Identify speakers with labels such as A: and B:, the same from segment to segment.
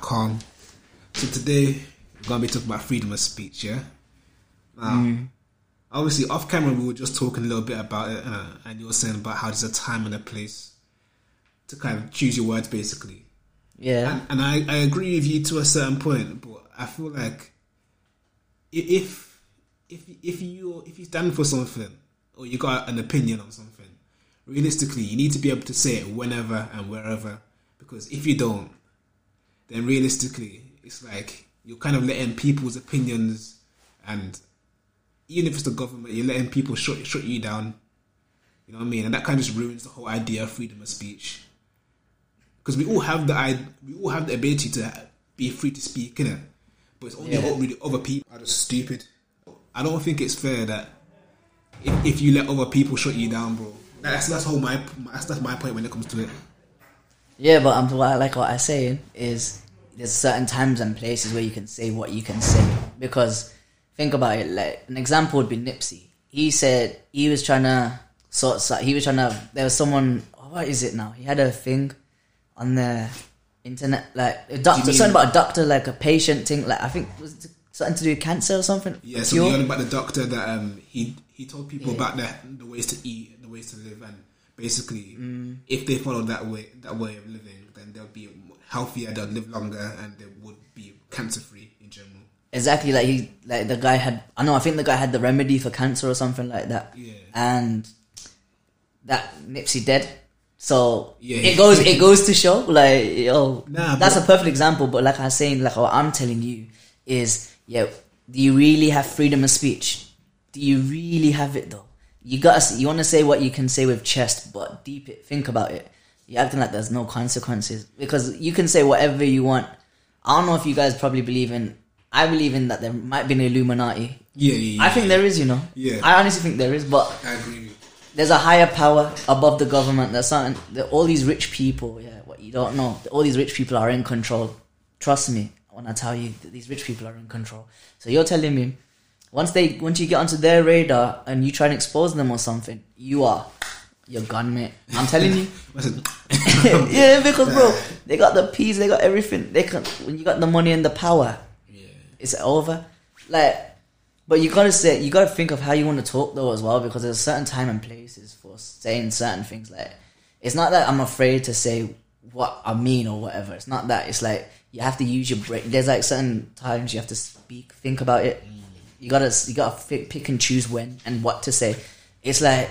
A: Calm. So today we're gonna be talking about freedom of speech, yeah. Now, obviously, off camera we were just talking a little bit about it, uh, and you were saying about how there's a time and a place to kind of choose your words, basically.
B: Yeah.
A: And, and I, I agree with you to a certain point, but I feel like if if if you if you stand for something or you got an opinion on something, realistically, you need to be able to say it whenever and wherever. Because if you don't, then realistically, it's like you're kind of letting people's opinions and even if it's the government, you're letting people shut shut you down. You know what I mean? And that kind of just ruins the whole idea of freedom of speech. Because we all have the we all have the ability to be free to speak, innit? But it's only
B: Yeah.
A: really other people are just stupid. I don't think it's fair that if, if you let other people shut you down, bro. That's that's whole my that's, that's my point when it comes to it.
B: Yeah, but um, what I like what I'm saying is there's certain times and places where you can say what you can say because think about it. Like an example would be Nipsey. He said he was trying to sort. so- He was trying to. There was someone. What is it now? He had a thing on the internet, like a doctor. Something about a doctor, like a patient thing. Like I think was it something to do with cancer or something.
A: Yeah, so
B: Cure?
A: you heard about the doctor that um he he told people about the the ways to eat and the ways to live, and basically
B: Mm.
A: if they followed that way that way of living, then they'll be healthier, they'll live longer, and they would be cancer free in general.
B: exactly like he like the guy had I know I think the guy had the remedy for cancer or something like that.
A: Yeah.
B: And that Nipsey dead. So
A: Yeah.
B: it goes it goes to show like yo
A: Nah,
B: that's a perfect example. But like I was saying, like what I'm telling you is yeah, do you really have freedom of speech? Do you really have it though? You gotta you want to say what you can say with chest, but deep it. Think about it. You're acting like there's no consequences because you can say whatever you want. I don't know if you guys probably believe in. I believe in that there might be an Illuminati.
A: Yeah, yeah,
B: I think there is, you know.
A: Yeah.
B: I honestly think there is, but
A: I agree.
B: There's a higher power above the government. There's something. that all these rich people, yeah, what you don't know, all these rich people are in control. Trust me when I tell you that these rich people are in control. So you're telling me, once they, once you get onto their radar and you try and expose them or something, you are, you're gone, mate. I'm telling you. Yeah, because bro, they got the peas, they got everything. They can when you got the money and the power,
A: yeah,
B: it's over. Like, but you gotta say, you gotta think of how you want to talk though as well, because there's a certain time and places for saying certain things. Like, it's not that I'm afraid to say what I mean or whatever. It's not that. It's like you have to use your brain. There's like certain times you have to speak, think about it. Mm. You gotta, you gotta fi- pick and choose when and what to say. It's like.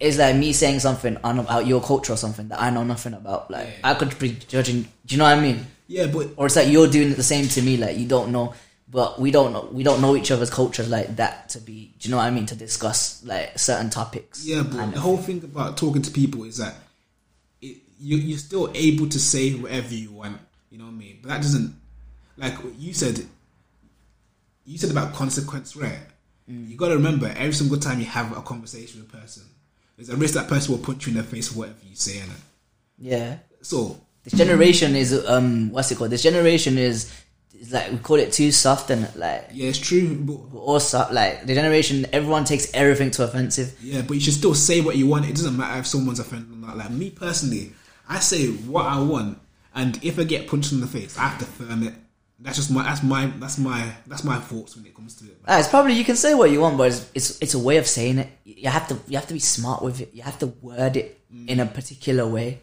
B: It's like me saying something on about your culture or something that I know nothing about. Like I could be judging. Do you know what I mean?
A: yeah, but
B: or it's like you're doing the same to me like you don't know but we don't know we don't know each other's cultures like that to be do you know what i mean to discuss like certain topics
A: yeah, but the whole thing about talking to people is that it, you you're still able to say whatever you want. You know what I mean? But that doesn't like you said. You said about consequence, right?
B: Mm.
A: You got to remember every single time you have a conversation with a person, there's a risk that person will punch you in the face for whatever you say. innit?
B: yeah
A: So
B: this generation is um what's it called this generation is, is like we call it too soft and like
A: yeah, it's true. But
B: soft like the generation everyone takes everything to offensive
A: Yeah, but you should still say what you want. It doesn't matter if someone's offended or not. Like me personally, I say what I want, and if I get punched in the face, I have to firm it. That's just my that's my that's my that's my thoughts when it comes to it.
B: Ah, it's probably you can say what you want, but it's, it's it's a way of saying it. You have to you have to be smart with it. You have to word it in a particular way.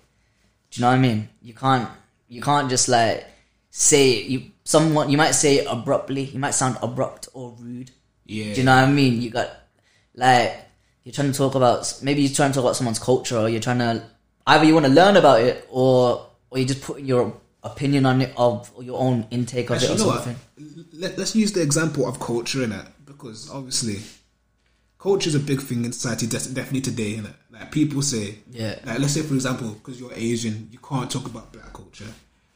B: Do you know what I mean? You can't you can't just like say it. you someone you might say it abruptly. You might sound abrupt or rude.
A: Yeah,
B: Do you know what I mean? You got like you're trying to talk about maybe you're trying to talk about someone's culture, or you're trying to either you want to learn about it, or or you just putting your opinion on it of your own intake of
A: Actually,
B: it
A: you
B: or
A: know
B: something.
A: Let, let's use the example of culture in it because obviously, culture is a big thing in society. Definitely today, in it. Like people say,
B: Yeah.
A: Like let's say for example, because you're Asian, you can't talk about black culture.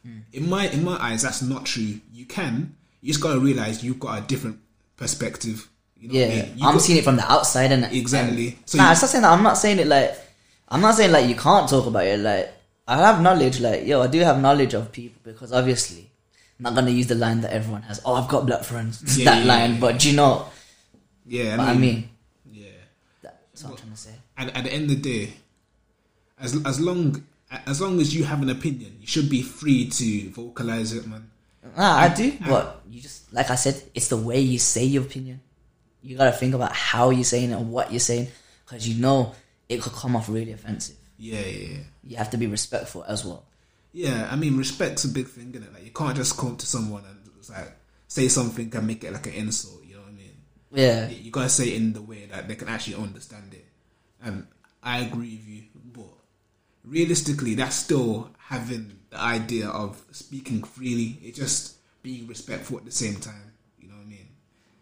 A: Hmm. In my in my eyes, that's not true. You can. You just gotta realize you've got a different perspective. You know
B: Yeah,
A: I mean? You
B: I'm
A: got-
B: seeing it from the outside, and
A: Exactly. So
B: nah,
A: you-
B: it's not saying that. I'm not saying it like. I'm not saying like you can't talk about it. Like I have knowledge. Like yo, I do have knowledge of people because obviously I'm not gonna use the line that everyone has. Oh, I've got black friends.
A: Yeah,
B: that
A: yeah,
B: line,
A: yeah,
B: but do you know
A: yeah,
B: what I mean?
A: yeah.
B: That's what I'm trying to say.
A: At, at the end of the day, as as long as long as you have an opinion, you should be free to vocalize it, man.
B: Nah, I do, but you just like I said, it's the way you say your opinion. You gotta think about how you're saying it and what you're saying, because you know it could come off really offensive.
A: Yeah, yeah, yeah.
B: You have to be respectful as well.
A: Yeah, I mean, respect's a big thing, isn't it? Like, you can't just come to someone and like say something and make it like an insult. You know what I mean?
B: Yeah,
A: You gotta say it in the way that they can actually understand it. And I agree with you, but realistically, that's still having the idea of speaking freely. It's just being respectful at the same time. You know what I mean?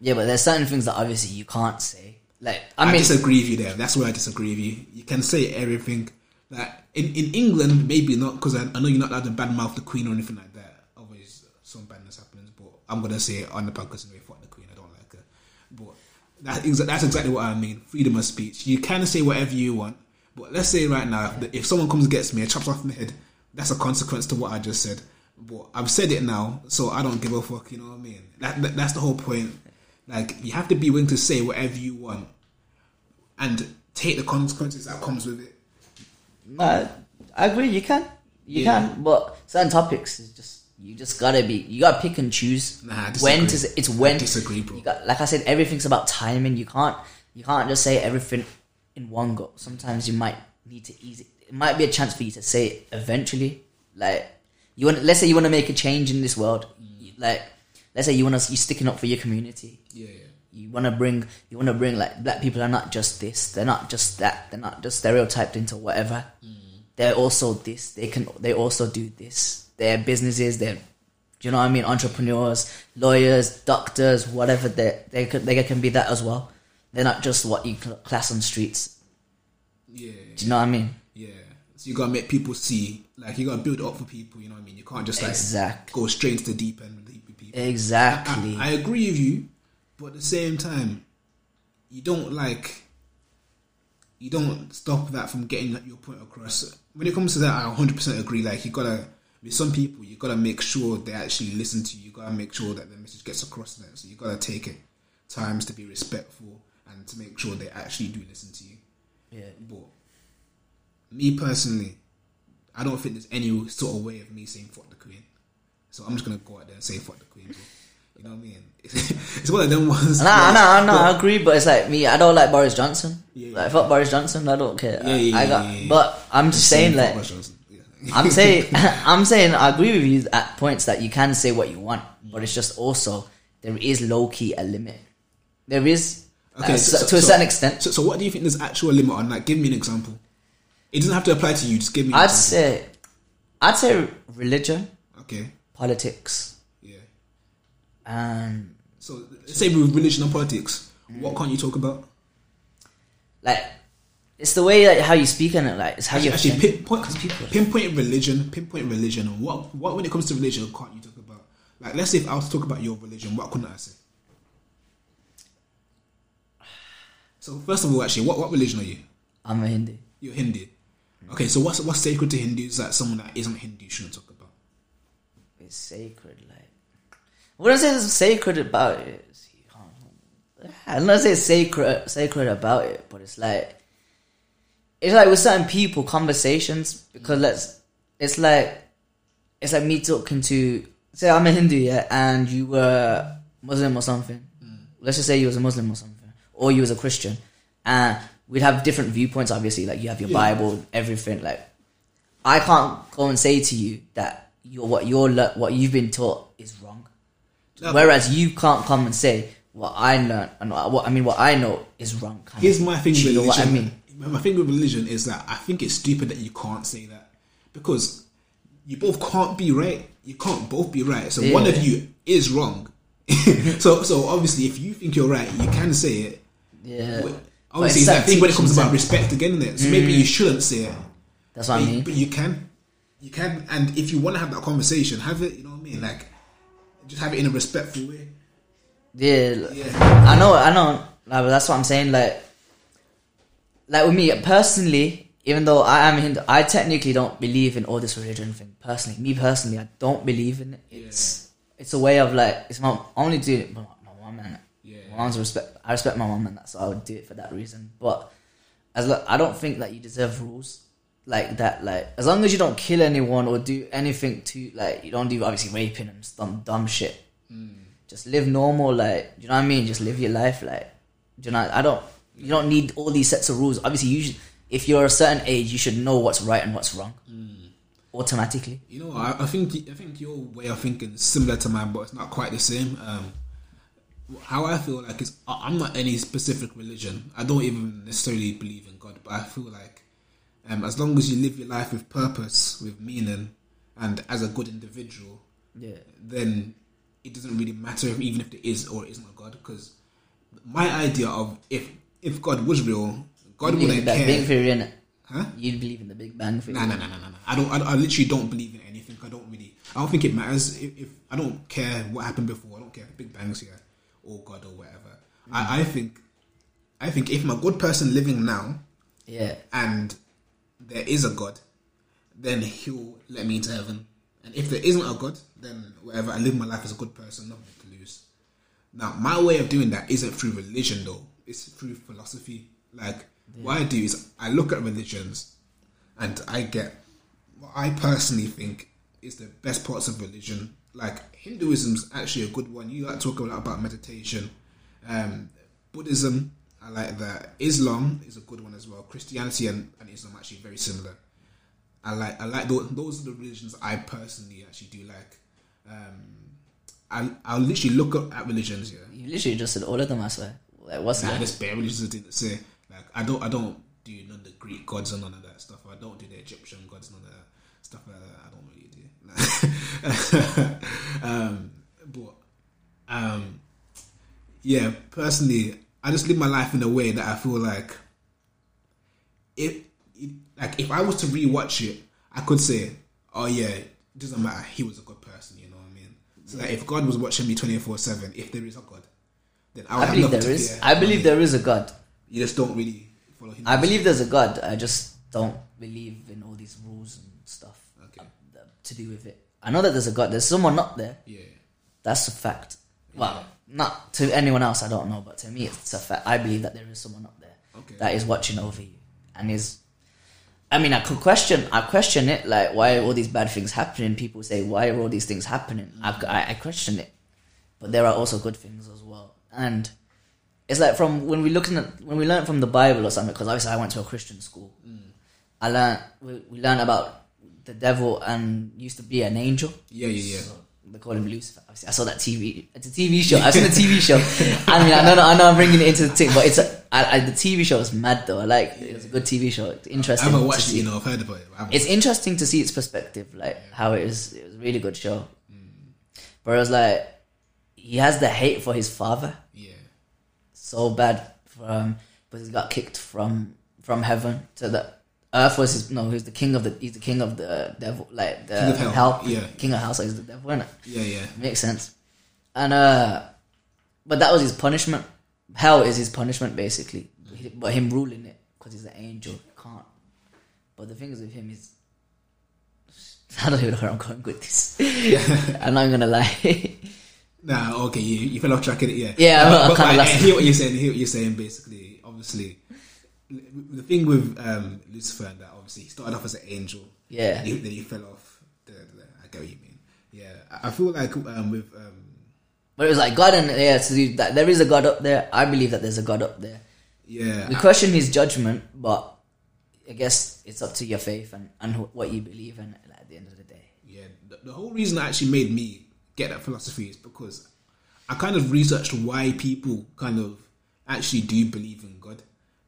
B: yeah, but there's certain things that obviously you can't say. Like I,
A: I,
B: mean,
A: disagree with you there. That's where I disagree with you. You can say everything. Like in, in England, maybe not because I, I know you're not allowed to badmouth the Queen or anything like that. Always some badness happens, but I'm gonna say it on the podcast anyway. Fuck the Queen, I don't like her. But that, that's exactly what I mean. Freedom of speech. You can say whatever you want, but let's say right now, that if someone comes and gets me and chops off my head, that's a consequence to what I just said. But I've said it now, so I don't give a fuck. You know what I mean? That, that that's the whole point. Like you have to be willing to say whatever you want and take the consequences that comes with it.
B: Nah, I agree. You can, you
A: Yeah.
B: can, but certain topics is just you just gotta be. You gotta pick and choose
A: Nah, I
B: when to.
A: disagree.
B: It's when
A: I disagree, bro.
B: You got, like I said, everything's about timing. You can't you can't just say everything in one go. Sometimes you might need to ease it. It might be a chance for you to say it eventually. Like you want, let's say you want to make a change in this world. You- Like let's say you want to, you're sticking up for your community.
A: Yeah, yeah.
B: You want to bring, you want to bring like black people are not just this. They're not just that. They're not just stereotyped into whatever. Mm. They're also this. They can. They also do this. They're businesses. They're, do you know what I mean? Entrepreneurs, lawyers, doctors, whatever. They they could they can be that as well. They're not just what you class on streets.
A: Yeah,
B: Do you know what I mean?
A: yeah. So you gotta make people see, like you gotta build up for people. You know what I mean? You can't just like
B: Exactly.
A: go straight into the deep end with people.
B: Exactly.
A: I, I agree with you, but at the same time, you don't like you don't stop that from getting your point across. When it comes to that, I 100 percent agree. Like you gotta with some people, you gotta make sure they actually listen to you. You gotta make sure that the message gets across to them. So you gotta take it times to be respectful and to make sure they actually do listen to you.
B: yeah.
A: But me personally, I don't think there's any sort of way of me saying fuck the queen. So I'm just gonna go out there and say fuck the queen. You know what I mean? It's, one of them ones.
B: Nah,
A: where-
B: nah, nah. I agree, but it's like me. I don't like Boris Johnson.
A: Yeah,
B: Like fuck Boris Johnson. I don't care.
A: Yeah, yeah,
B: I got.
A: yeah, yeah.
B: But I'm just saying, like.
A: Yeah.
B: I'm saying, I'm saying, I agree with you at points that you can say what you want, but it's just also there is low key a limit. There is,
A: Okay,
B: uh,
A: so-
B: so- to a
A: so-
B: certain extent.
A: So, so what do you think there's actual limit on? Like, give me an example. It doesn't have to apply to you. Just give me. An
B: I'd
A: example.
B: say, I'd say religion,
A: Okay.
B: politics, And
A: So say with religion and politics, what can't you talk about?
B: like it's the way that how you speak on it. Like it's how you
A: Actually, pinpoint,
B: people-
A: pinpoint religion. Pinpoint religion. And what what when it comes to religion can't you talk about? Like, let's say if I was to talk about your religion, what couldn't I say? So first of all, actually, what, what religion are you?
B: I'm a Hindu.
A: You're Hindu. Okay, so what's what's sacred to Hindus that someone that isn't Hindu shouldn't talk about?
B: It's sacred. Like I wouldn't say it's sacred about it. I'm not say sacred sacred about it, but it's like it's like with certain people conversations because let's it's like it's like me talking to say I'm a Hindu yeah and you were Muslim or something. Mm. Let's just say you was a Muslim or something, or you was a Christian, and we'd have different viewpoints. Obviously, like you have your
A: Yeah.
B: Bible, everything. Like I can't go and say to you that you're what you're what you've been taught is wrong. Whereas you can't come and say what I learned and what I mean what I know is wrong.
A: Here's my thing with religion.
B: what I mean?
A: My thing with religion is that I think it's stupid that you can't say that because you both can't be right. You can't both be right. So one of you is wrong. so so obviously, if you think you're right, you can say it.
B: Yeah.
A: But obviously, that thing when it comes about respect again, isn't it? So maybe you mm. shouldn't say it.
B: That's what I
A: But-
B: mean.
A: But you can. You can. And if you want to have that conversation, have it, you know what I mean? Like, just have it in a respectful way.
B: Yeah,
A: Yeah.
B: I know, I know. Like, that's what I'm saying. Like, like with me personally, even though I am Hindu, I technically don't believe in all this religion thing. Personally, me personally, I don't believe in it. It's it's a way of like it's my I only do it for my, mom and
A: Yeah.
B: my mom's respect. I respect my mom and that, so I would do it for that reason. But as lo- I don't think that you deserve rules. Like that. Like as long as you don't kill anyone or do anything to like you don't do obviously raping and some dumb shit. Just live normal, like you know what I mean. Just live your life, like do you know. I don't. You don't need all these sets of rules. Obviously, you should, if you're a certain age, you should know what's right and what's wrong automatically.
A: You know, I, I think I think your way of thinking is similar to mine, but it's not quite the same. Um, how I feel like is I'm not any specific religion. I don't even necessarily believe in God, but I feel like um, as long as you live your life with purpose, with meaning, and as a good individual,
B: Yeah.
A: then it doesn't really matter if, even if there is or isn't a God. Because my idea of if if God was real, God
B: in
A: wouldn't care.
B: Big Theory, innit?
A: Huh?
B: You believe in the Big Bang Theory?
A: Nah, nah, nah, nah, nah, nah. I don't. I, I literally don't believe in anything. I don't really. I don't think it matters. If, if I don't care what happened before, I don't care if Big Bang's here or God or whatever. I, I think. I think if I'm a good person living now
B: Yeah.
A: and there is a God, then He'll let me into heaven. And if there isn't a God, then whatever. I live my life as a good person, nothing to lose. Now, my way of doing that isn't through religion, though. It's through philosophy. Like, what I do is I look at religions and I get what I personally think is the best parts of religion. Like, Hinduism's actually a good one. You like talk a lot about meditation. Um, Buddhism, I like that. Islam is a good one as well. Christianity and, and Islam are actually very similar. I like I like those, those are the religions I personally actually do like. Um, I I'll literally look up at religions. Yeah,
B: You literally just said all of them. I swear. Like, what's
A: nah,
B: that?
A: there's bare religions I didn't say. Like I don't I don't do none of the Greek gods and none of that stuff. I don't do the Egyptian gods, and none of that stuff like that. I don't really do. um, but um, yeah, personally, I just live my life in a way that I feel like if like if I was to rewatch it, I could say, oh yeah, it doesn't matter. He was a good person. You know what I mean? So like, if God was watching me twenty four seven, if there is a God, then I, would
B: I believe there
A: to
B: is.
A: fear.
B: I believe there is a God.
A: You just don't really follow him.
B: I believe there's a God. I just don't believe in all these rules and stuff
A: Okay.
B: to do with it. I know that there's a God. There's someone up there.
A: Yeah.
B: That's a fact. Well, not to anyone else. I don't know, but to me, it's a fact. I believe that there is someone up there
A: Okay.
B: that is watching over you and is. I mean, I could question. I question it. Like, why are all these bad things happening? People say, why are all these things happening? I, I, I question it, but there are also good things as well. And it's like from when we looking at when we learn from the Bible or something. Because obviously, I went to a Christian school. Mm. I learned we, we learned about the devil and used to be an angel.
A: Yeah, yeah, yeah.
B: So they call him Lucifer. Obviously, I saw that TV. It's a TV show. I've seen the TV show. I mean, I know, I know, I'm bringing it into the thing, but it's a, I, I, the TV show is mad though. I like it. It's a good TV show. It's interesting.
A: I
B: haven't
A: watched it, you know, I've heard about it. but I haven't
B: It's interesting to see its perspective, like how it is. It was a really good show. But it was like he has the hate for his father
A: yeah.
B: so bad from, um, but he got kicked from from heaven to the earth. Was his no? He's the king of the. He's the king of the devil, like the
A: King of hell,
B: hell.
A: yeah.
B: king of hell. So he's the devil, is
A: Yeah, yeah.
B: Makes sense. And uh but that was his punishment. Hell is his punishment basically. But him ruling it because he's an angel, can't. But the thing is with him is I don't even know where I'm going with this. Yeah. I'm not gonna lie.
A: Nah, okay, you, you fell off track in it, yeah.
B: Yeah,
A: Uh,
B: I
A: but,
B: kinda
A: like, I hear what you're saying. I hear what you're saying. Basically, obviously, the thing with um, Lucifer and that, obviously, he started off as an angel.
B: Yeah.
A: Then he, then he fell off. The, the, I get what you mean. Yeah, I I feel like um, with um,
B: but it was like God and yeah, so you- that there is a God up there. I believe that there's a God up there.
A: yeah,
B: We question his judgment, but I guess it's up to your faith and, and wh- what you believe in at the end of the day.
A: Yeah, the, the whole reason that actually made me get that philosophy is because I kind of researched why people kind of actually do believe in God,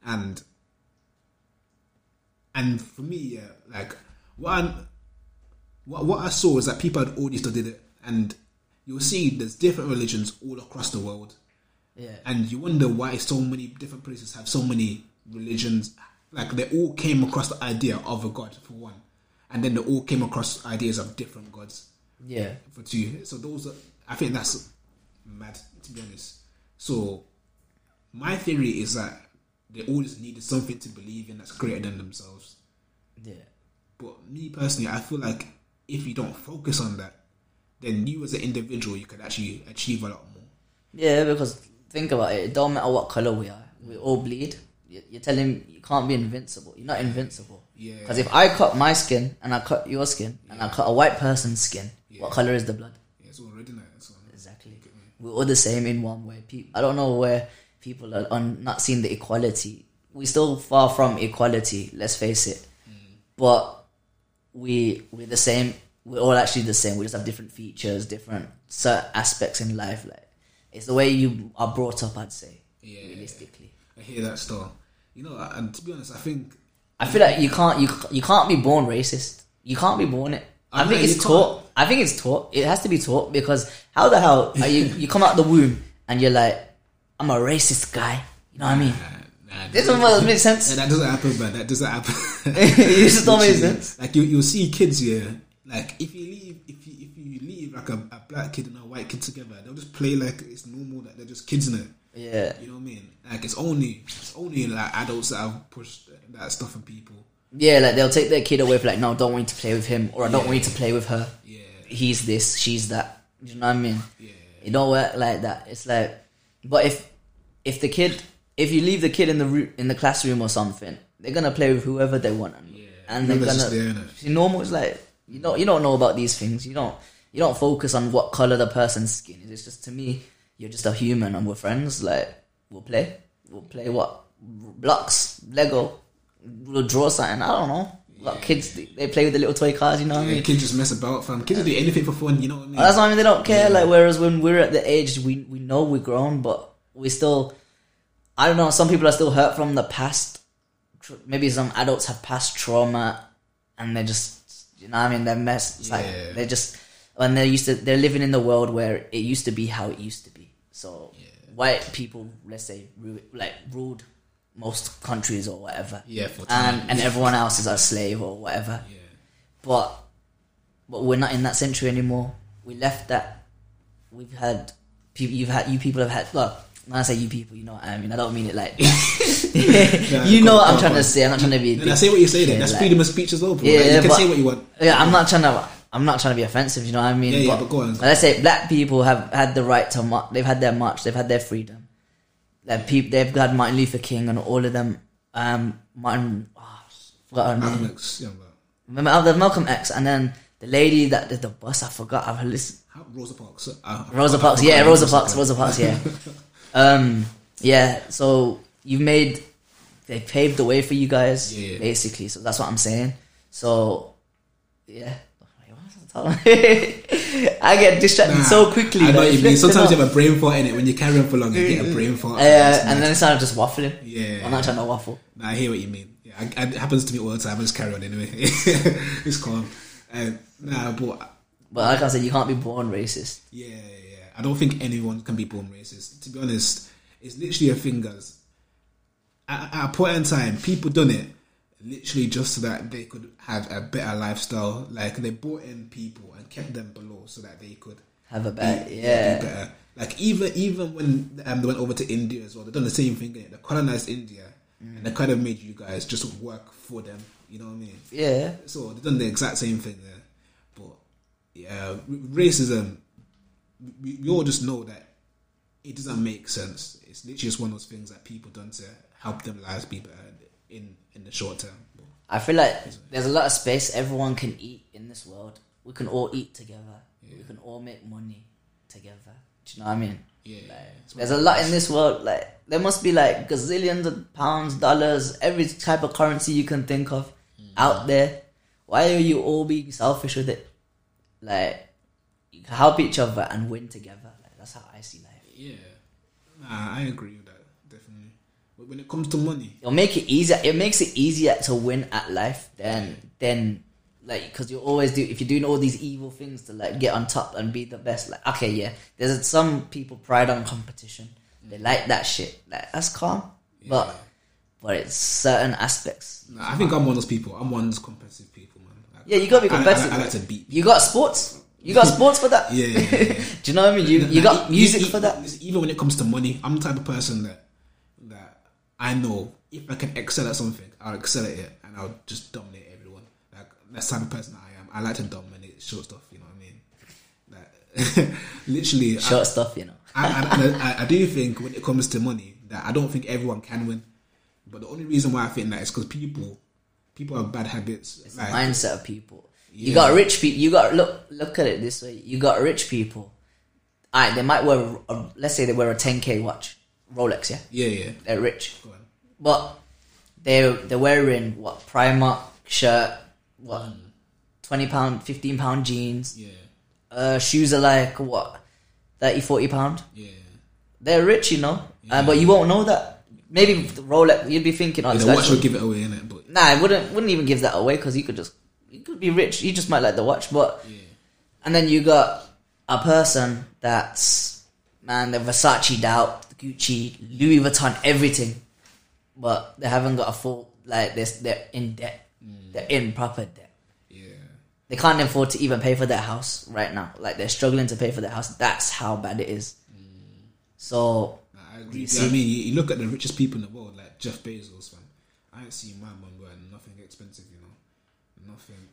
A: and and for me, yeah, like what I, what what I saw is that people had already studied it, and you'll see there's different religions all across the world,
B: Yeah.
A: and you wonder why so many different places have so many religions. Like they all came across the idea of a god for one, and then they all came across ideas of different gods
B: Yeah.
A: for two. So those, are, I think that's mad to be honest. So my theory is that they always needed something to believe in that's greater than themselves.
B: Yeah.
A: But me personally, I feel like if you don't focus on that, then you as an individual, you could actually achieve a lot more.
B: Yeah, because think about it. It don't matter what color we are. We all bleed. You- You're telling you can't be invincible. You're not invincible.
A: Yeah.
B: Because if I cut my skin and I cut your skin and I cut a white person's skin, what color is the blood?
A: Yeah, it's already nice. So,
B: Exactly. We're all the same in one way. Pe- I don't know where people are on not seeing the equality. We're still far from equality. Let's face it. But we we're the same. We're all actually the same. We just have different features, different certain aspects in life. Like it's the way you are brought up. I'd say
A: Yeah.
B: realistically.
A: I hear that still. You know, and to be honest, I think
B: I feel like you can't you you can't be born racist. You can't be born it. I
A: I
B: think it's taught. I think it's taught. It has to be taught because how the hell are you you come out the womb and you're like I'm a racist guy. You know what I mean? This one doesn't make
A: Yeah,
B: sense.
A: that doesn't happen, man. That doesn't happen.
B: it just don't make sense.
A: Like you, you'll see kids here. Like if you leave, if you if you leave like a, a black kid and a white kid together, they'll just play like it's normal that they're just kids in it.
B: Yeah,
A: You know what I mean? Like it's only it's only like adults that have pushed that stuff on people.
B: yeah. Like they'll take their kid away for like, no, don't want you to play with him, or I don't
A: Yeah.
B: want you to play with her.
A: Yeah,
B: He's this, she's that. You know what I mean?
A: yeah,
B: It don't work like that. It's like, but if if the kid, if you leave the kid in the roo- in the classroom or something, they're gonna play with whoever they want, and,
A: yeah.
B: and they're gonna.
A: just there, innit?
B: See, normal is like you don't you don't know about these things. You don't you don't focus on what color the person's skin is. It's just to me, you're just a human, and we're friends. Like we'll play, we'll play what blocks, Lego, we'll draw something. I don't know. Like kids, they, they play with the little toy cars. You know what I mean?
A: kids just mess about, fam. Kids will do anything for fun. You know what I mean?
B: That's what I mean. They don't care. Like whereas when we're at the age, we we know we're grown, but we still. I don't know. Some people are still hurt from the past. Maybe some adults have past trauma, and they're just you know what I mean. They're messed. It's
A: Yeah.
B: like they're just and they're used to. They're living in the world where it used to be how it used to be. So white people, let's say, ru- like ruled most countries or whatever.
A: Yeah, for
B: and and everyone else is a slave or whatever
A: yeah,
B: but but we're not in that century anymore. We left that. We've had people. You've had you people have had. Look, when I say you people, you know what I mean. I don't mean it like. you know what I'm trying to say. I'm not trying to be.
A: and I say what you say. Then that's
B: like-
A: freedom of speech as well, bro.
B: Yeah,
A: Like, you can
B: but-
A: say what you want.
B: Yeah, I'm not trying to. I'm not trying to be offensive. You know what I mean?
A: Yeah, yeah, but go on.
B: Let's say black people have had the right to. march. they've had their march. They've had their freedom. That people. They've had Martin Luther King and all of them. Um, Martin. Oh, forgot her name.
A: Malcolm X, yeah.
B: Remember, oh, there's Malcolm X, and then the lady that did the bus. I forgot. I've listened.
A: Rosa Parks. Uh,
B: Rosa Parks, yeah, Rosa Parks, Rosa Parks, yeah. um, yeah. So you've made they paved the way for you guys,
A: Yeah.
B: basically. So that's what I'm saying. So yeah. Wait, what was I get distracted
A: Nah,
B: so quickly.
A: I know you mean. Sometimes you have a brain fart in it when you carry on for long. You get a brain fart.
B: Uh, and then it's not just waffling.
A: Yeah.
B: I'm not trying to waffle.
A: Nah, I hear what you mean. Yeah, I, I- it happens to me all the time. I just carry on anyway. it's calm. Um, nah, but
B: But like I said, you can't be born racist.
A: yeah, yeah. I don't think anyone can be born racist. To be honest, it's literally a thing, guys. At, at a point in time, people done it literally just so that they could have a better lifestyle. Like they brought in people and kept them below so that they could
B: Have a bad,
A: be-
B: yeah.
A: be better. Like even even when um, they went over to India as well, they done the same thing. They colonized India
B: Mm.
A: and they kind of made you guys just work for them. You know what I mean?
B: Yeah.
A: So they done the exact same thing there. But yeah, r- racism. We, we all just know that it doesn't make sense. It's literally just one of those things that people done to help them lives be better in in the short term.
B: I feel like there's a lot of space everyone can eat in this world. We can all eat together. We can all make money together. Do you know what I mean?
A: yeah,
B: There's a lot in this world. Like there must be like gazillions of pounds, dollars, every type of currency you can think of mm. out there. Why are you all being selfish with it? Like help each other and win together. Like that's how I see life.
A: yeah. Nah, I agree with that definitely. But when it comes to money,
B: It'll make it easier. It makes it easier to win at life than than like because you always do if you're doing all these evil things to like get on top and be the best. Like okay, yeah, there's some people pride on competition. They mm. like that shit. Like that's calm, but but it's certain aspects.
A: nah, I think I'm one of those people. I'm one of those competitive people, man. Like,
B: Yeah, you gotta be
A: I- I-
B: competitive.
A: I, like to beat.
B: You got sports. You got sports for that.
A: Yeah, yeah, yeah.
B: Do you know what I mean? You you got music for that.
A: Even when it comes to money, I'm the type of person that that I know if I can excel at something, I'll excel at it and I'll just dominate everyone. Like that's the type of person I am. I like to dominate short stuff. You know what I mean? Like literally, I,
B: Short stuff, you know.
A: I, I, I, I do think when it comes to money that I don't think everyone can win. But the only reason why I think that is because people, people have bad habits.
B: It's
A: like,
B: the mindset of people. You
A: Yeah.
B: got rich people. You got look look at it this way. You got rich people. Alright, they might wear. A, let's say they wear a 10k watch, Rolex. Yeah,
A: yeah, yeah.
B: they're rich,
A: Go on.
B: but they they're wearing what Primark shirt, what twenty pound, fifteen pound jeans.
A: Yeah,
B: Uh, shoes are like what 30, 40 pound.
A: yeah.
B: They're rich, you know, uh, but you won't know that. Maybe the Rolex, you'd be thinking, oh, this
A: the watch will give it away, innit? But
B: Nah, I wouldn't wouldn't even give that away because you could just you could be rich. You just might like the watch, but
A: yeah,
B: and then you got a person that's man, the Versace out, Gucci, Louis Vuitton, everything, but they haven't got a full like this. They're in debt. Mm. They're in proper debt.
A: yeah,
B: They can't afford to even pay for their house right now. Like they're struggling to pay for their house. That's how bad it is. Mm. So
A: I agree.
B: You
A: You I mean, you, look at the richest people in the world, like Jeff Bezos, man. I ain't seen my man wearing nothing expensive, you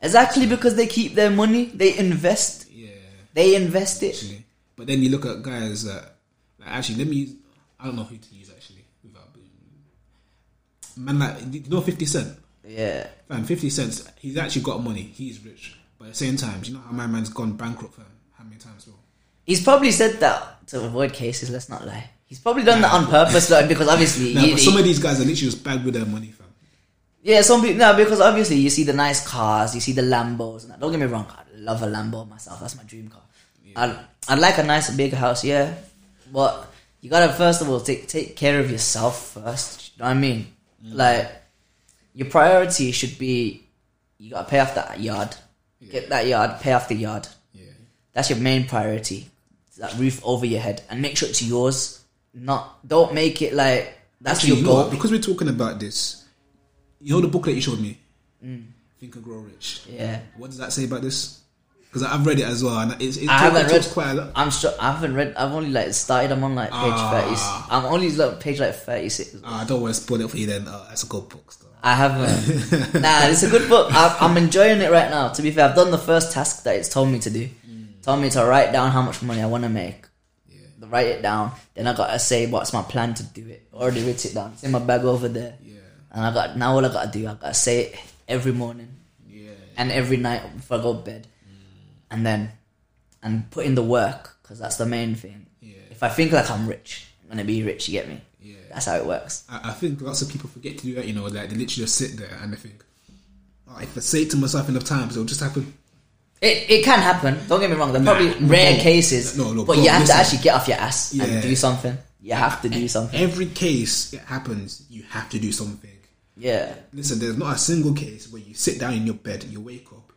A: nothing.
B: exactly because they keep their money, they invest.
A: Yeah,
B: They invest it.
A: actually. But then you look at guys that, like, actually, let me. Use, I don't know who to use actually without being. Man, like you know, Fifty Cent.
B: Yeah.
A: Fam, 50 cents, he's actually got money. He's rich. But at the same time, do you know how my man's gone bankrupt, fam? How many times, bro?
B: He's probably said that to avoid cases. Let's not lie. He's probably done that on purpose, like, because obviously,
A: Nah,
B: he-
A: but
B: he-
A: some of these guys are literally just bad with their money.
B: Yeah, some people. No, because obviously you see the nice cars, you see the Lambos. And. Don't get me wrong, I love a Lambo myself. That's my dream car. I'd, I'd like a nice big house, yeah, but you gotta first of all take take care of yourself first. You know what I mean? Like your priority should be you gotta pay off that yard, get that yard, pay off the yard.
A: Yeah.
B: That's your main priority. That roof over your head, and make sure it's yours. Not don't make it like that's
A: Actually,
B: your
A: you know
B: goal.
A: what? Because we're talking about this, you know the booklet you showed me?
B: Mm.
A: Think and Grow Rich.
B: Yeah,
A: What does that say about this? Because I've read it as well, and it's, it,
B: I
A: talk-
B: haven't
A: it
B: read-
A: quite a lot.
B: I'm sure I haven't read. I've only like started. I'm on like page
A: Ah.
B: thirty. I'm only like page like thirty six.
A: Ah, I don't want to spoil it for you then. Oh, that's a good book, still.
B: I haven't. nah, it's a good book. I, I'm enjoying it right now. To be fair, I've done the first task that it's told me to do. Told me to write down how much money I want to make.
A: Yeah.
B: Write it down. Then I gotta say what's my plan to do it. Already written it down. It's in my bag over there.
A: Yeah.
B: And I got now all I gotta do. I gotta say it every morning
A: Yeah.
B: and every night before I go to bed, mm. and then and put in the work because that's the main thing.
A: Yeah.
B: If I think like I'm rich, I'm gonna be rich. You get me?
A: Yeah.
B: That's how it works.
A: I, I think lots of people forget to do that, you know, like they literally just sit there and they think, oh, if I say it to myself enough times, it'll just happen.
B: It, it can happen. Don't get me wrong. There are
A: Nah,
B: probably rare
A: no.
B: cases,
A: No, no,
B: but you have
A: listen.
B: to actually get off your ass
A: Yeah.
B: and do something. You have to do something.
A: Every case it happens, you have to do something.
B: Yeah,
A: Listen, there's not a single case where you sit down in your bed, you wake up,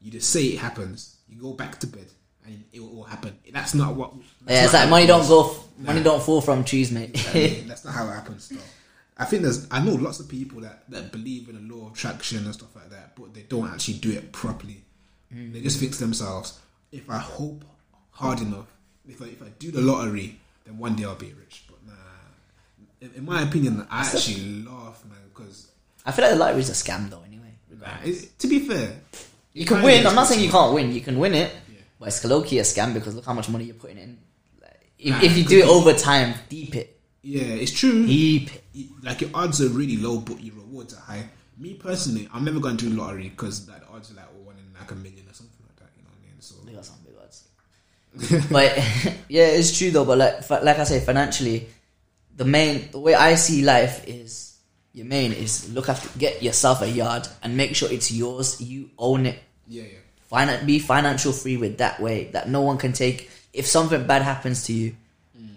A: you just say it happens, you go back to bed, and it will all happen. That's not what. that's
B: yeah. It's like money don't go, money don't fall from trees, mate.
A: Mean, that's not how it happens. Though. I think there's. I know lots of people that, that believe in the law of attraction and stuff like that, but they don't actually do it properly. Mm. They just think to themselves, if I hope hard enough, if I, if I do the lottery, then one day I'll be rich. But in, in my opinion, I actually laugh, man, because
B: I feel like the lottery is a scam, though. Anyway,
A: to be fair,
B: you can win. I'm not saying you can't win. You can win it,
A: Yeah.
B: but it's low key a scam because look how much money you're putting in. Like, if,
A: Nah,
B: if you
A: it
B: do it
A: could
B: over time, deep it,
A: Yeah, it's true.
B: deep it.
A: like your odds are really low, but your rewards are high. Me personally, I'm never going to do lottery because like, the odds are like one in like a million or something like that. You know what I mean? So
B: They got some big odds. but yeah, it's true though. But like, fi- like I say, financially, the main the way I see life is your main is look after get yourself a yard and make sure it's yours. You own it.
A: yeah, yeah,
B: Finan- be financial free with that way that no one can take. If something bad happens to you, mm.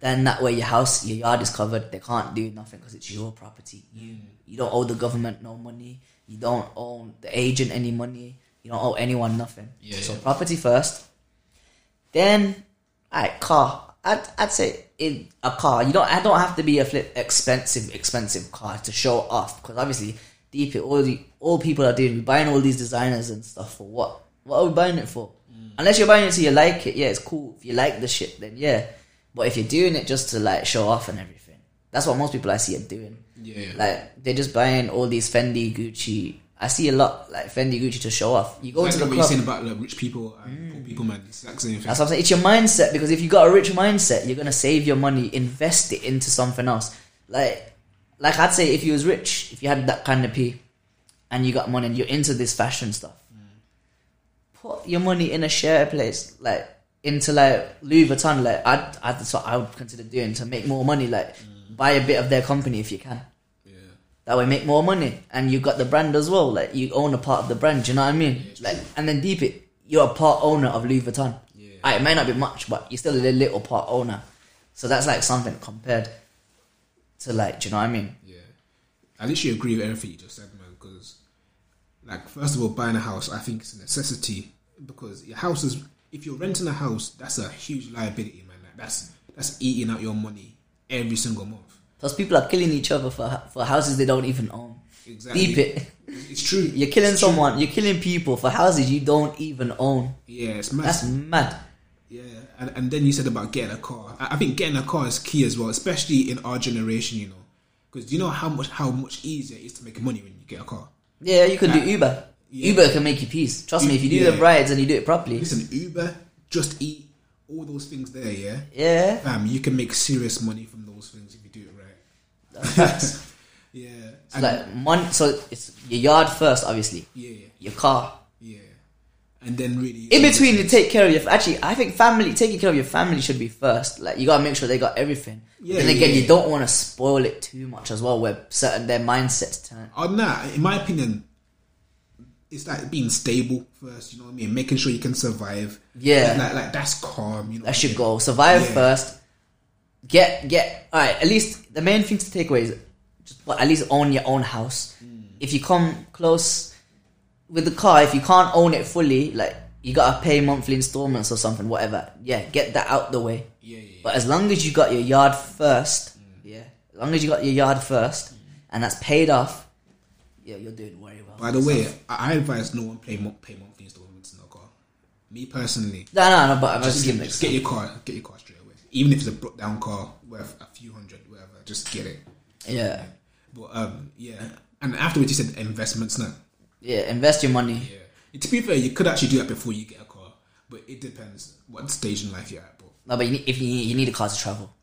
B: then that way your house, your yard is covered. They can't do nothing because it's your property. You mm. you don't owe the government no money. You don't owe the agent any money. You don't owe anyone nothing.
A: Yeah,
B: so
A: yeah.
B: property first. Then, alright, car. I'd, I'd say in a car. You don't. I don't have to be a flip expensive, expensive car to show off because obviously, deep it all the all people are doing. We're buying all these designers and stuff for what? What are we buying it for? Mm. Unless you're buying it so you like it, yeah, it's cool. If you like the shit, then yeah. But if you're doing it just to like show off and everything, that's what most people I see are doing.
A: yeah. yeah.
B: Like they're just buying all these Fendi, Gucci. I see a lot like Fendi, Gucci to show off. You go
A: Exactly
B: into
A: what
B: the
A: you're
B: club.
A: saying about like, rich people and poor mm. people, man. It's the exact same thing.
B: That's what I'm saying. It's your mindset because if you got a rich mindset, you're gonna save your money, invest it into something else. Like like I'd say, if you was rich, if you had that kind of p, and you got money and you're into this fashion stuff, mm. put your money in a share place, like into like Louis Vuitton. Like I'd, I'd that's what I would consider doing to make more money. Like mm. buy a bit of their company if you can.
A: Yeah.
B: That way, make more money, and you got the brand as well. Like you own a part of the brand. Do you know what I mean?
A: it's
B: like, and then deep it, you're a part owner of Louis Vuitton.
A: Yeah.
B: Ah, it may not be much, but you're still a little part owner. So that's like something compared to like, do you know what I mean?
A: Yeah, I literally agree with everything you just said, man. Because, like, first of all, buying a house, I think it's a necessity because your house is. If you're renting a house, that's a huge liability, man. Like, that's that's eating out your money every single month.
B: Plus, people are killing each other for for houses they don't even own.
A: Exactly.
B: Deep it.
A: It's true.
B: You're killing
A: It's true.
B: someone. You're killing people for houses you don't even own.
A: Yeah, it's mad.
B: That's mad.
A: Yeah, and, and then you said about getting a car. I, I think getting a car is key as well, especially in our generation. You know, because you know how much how much easier it is to make money when you get a car.
B: Yeah, you can do Uber.
A: Yeah.
B: Uber can make you peace. Trust me, if you do the rides and you do it properly.
A: Listen, Uber, Just Eat, all those things there. Yeah,
B: Yeah.
A: fam, you can make serious money from those things if you do it right.
B: Facts.
A: yeah, and-
B: like mon- so it's your yard first, obviously.
A: yeah,
B: Your car.
A: yeah, and then really
B: In between, you take care of your. Actually, I think family taking care of your family should be first. Like you gotta make sure they got everything.
A: Yeah,
B: and again,
A: yeah.
B: you don't want to spoil it too much as well, where certain their mindsets turn.
A: Uh, On that, in my opinion, it's like being stable first. You know what I mean? Making sure you can survive.
B: Yeah.
A: like, like, that's calm. You know,
B: That
A: what I
B: should
A: mean?
B: go. Survive
A: Yeah.
B: first. Get get all right. At least the main thing to take away is just well, at least own your own house.
A: Mm.
B: If you come close with the car, if you can't own it fully, like you gotta pay monthly installments or something, whatever. Yeah, get that out the way.
A: Yeah, yeah,
B: But as long as you got your yard first,
A: Mm.
B: yeah, as long as you got your yard first, and that's paid off, yeah, you're doing very well.
A: By the way, I, I advise no one pay pay monthly installments in a car. Me personally,
B: no, no, no. But I'm just,
A: just,
B: giving
A: just get your car, get your car straight away. Even if it's a broke down car worth a few hundred, whatever, just get it.
B: Yeah,
A: But um, yeah, and afterwards you said investments now.
B: yeah. Invest your money.
A: Yeah, to be fair, you could actually do that before you get a car, but it depends what stage in life you're at. But
B: No, but you need, if you need, you need a car to travel.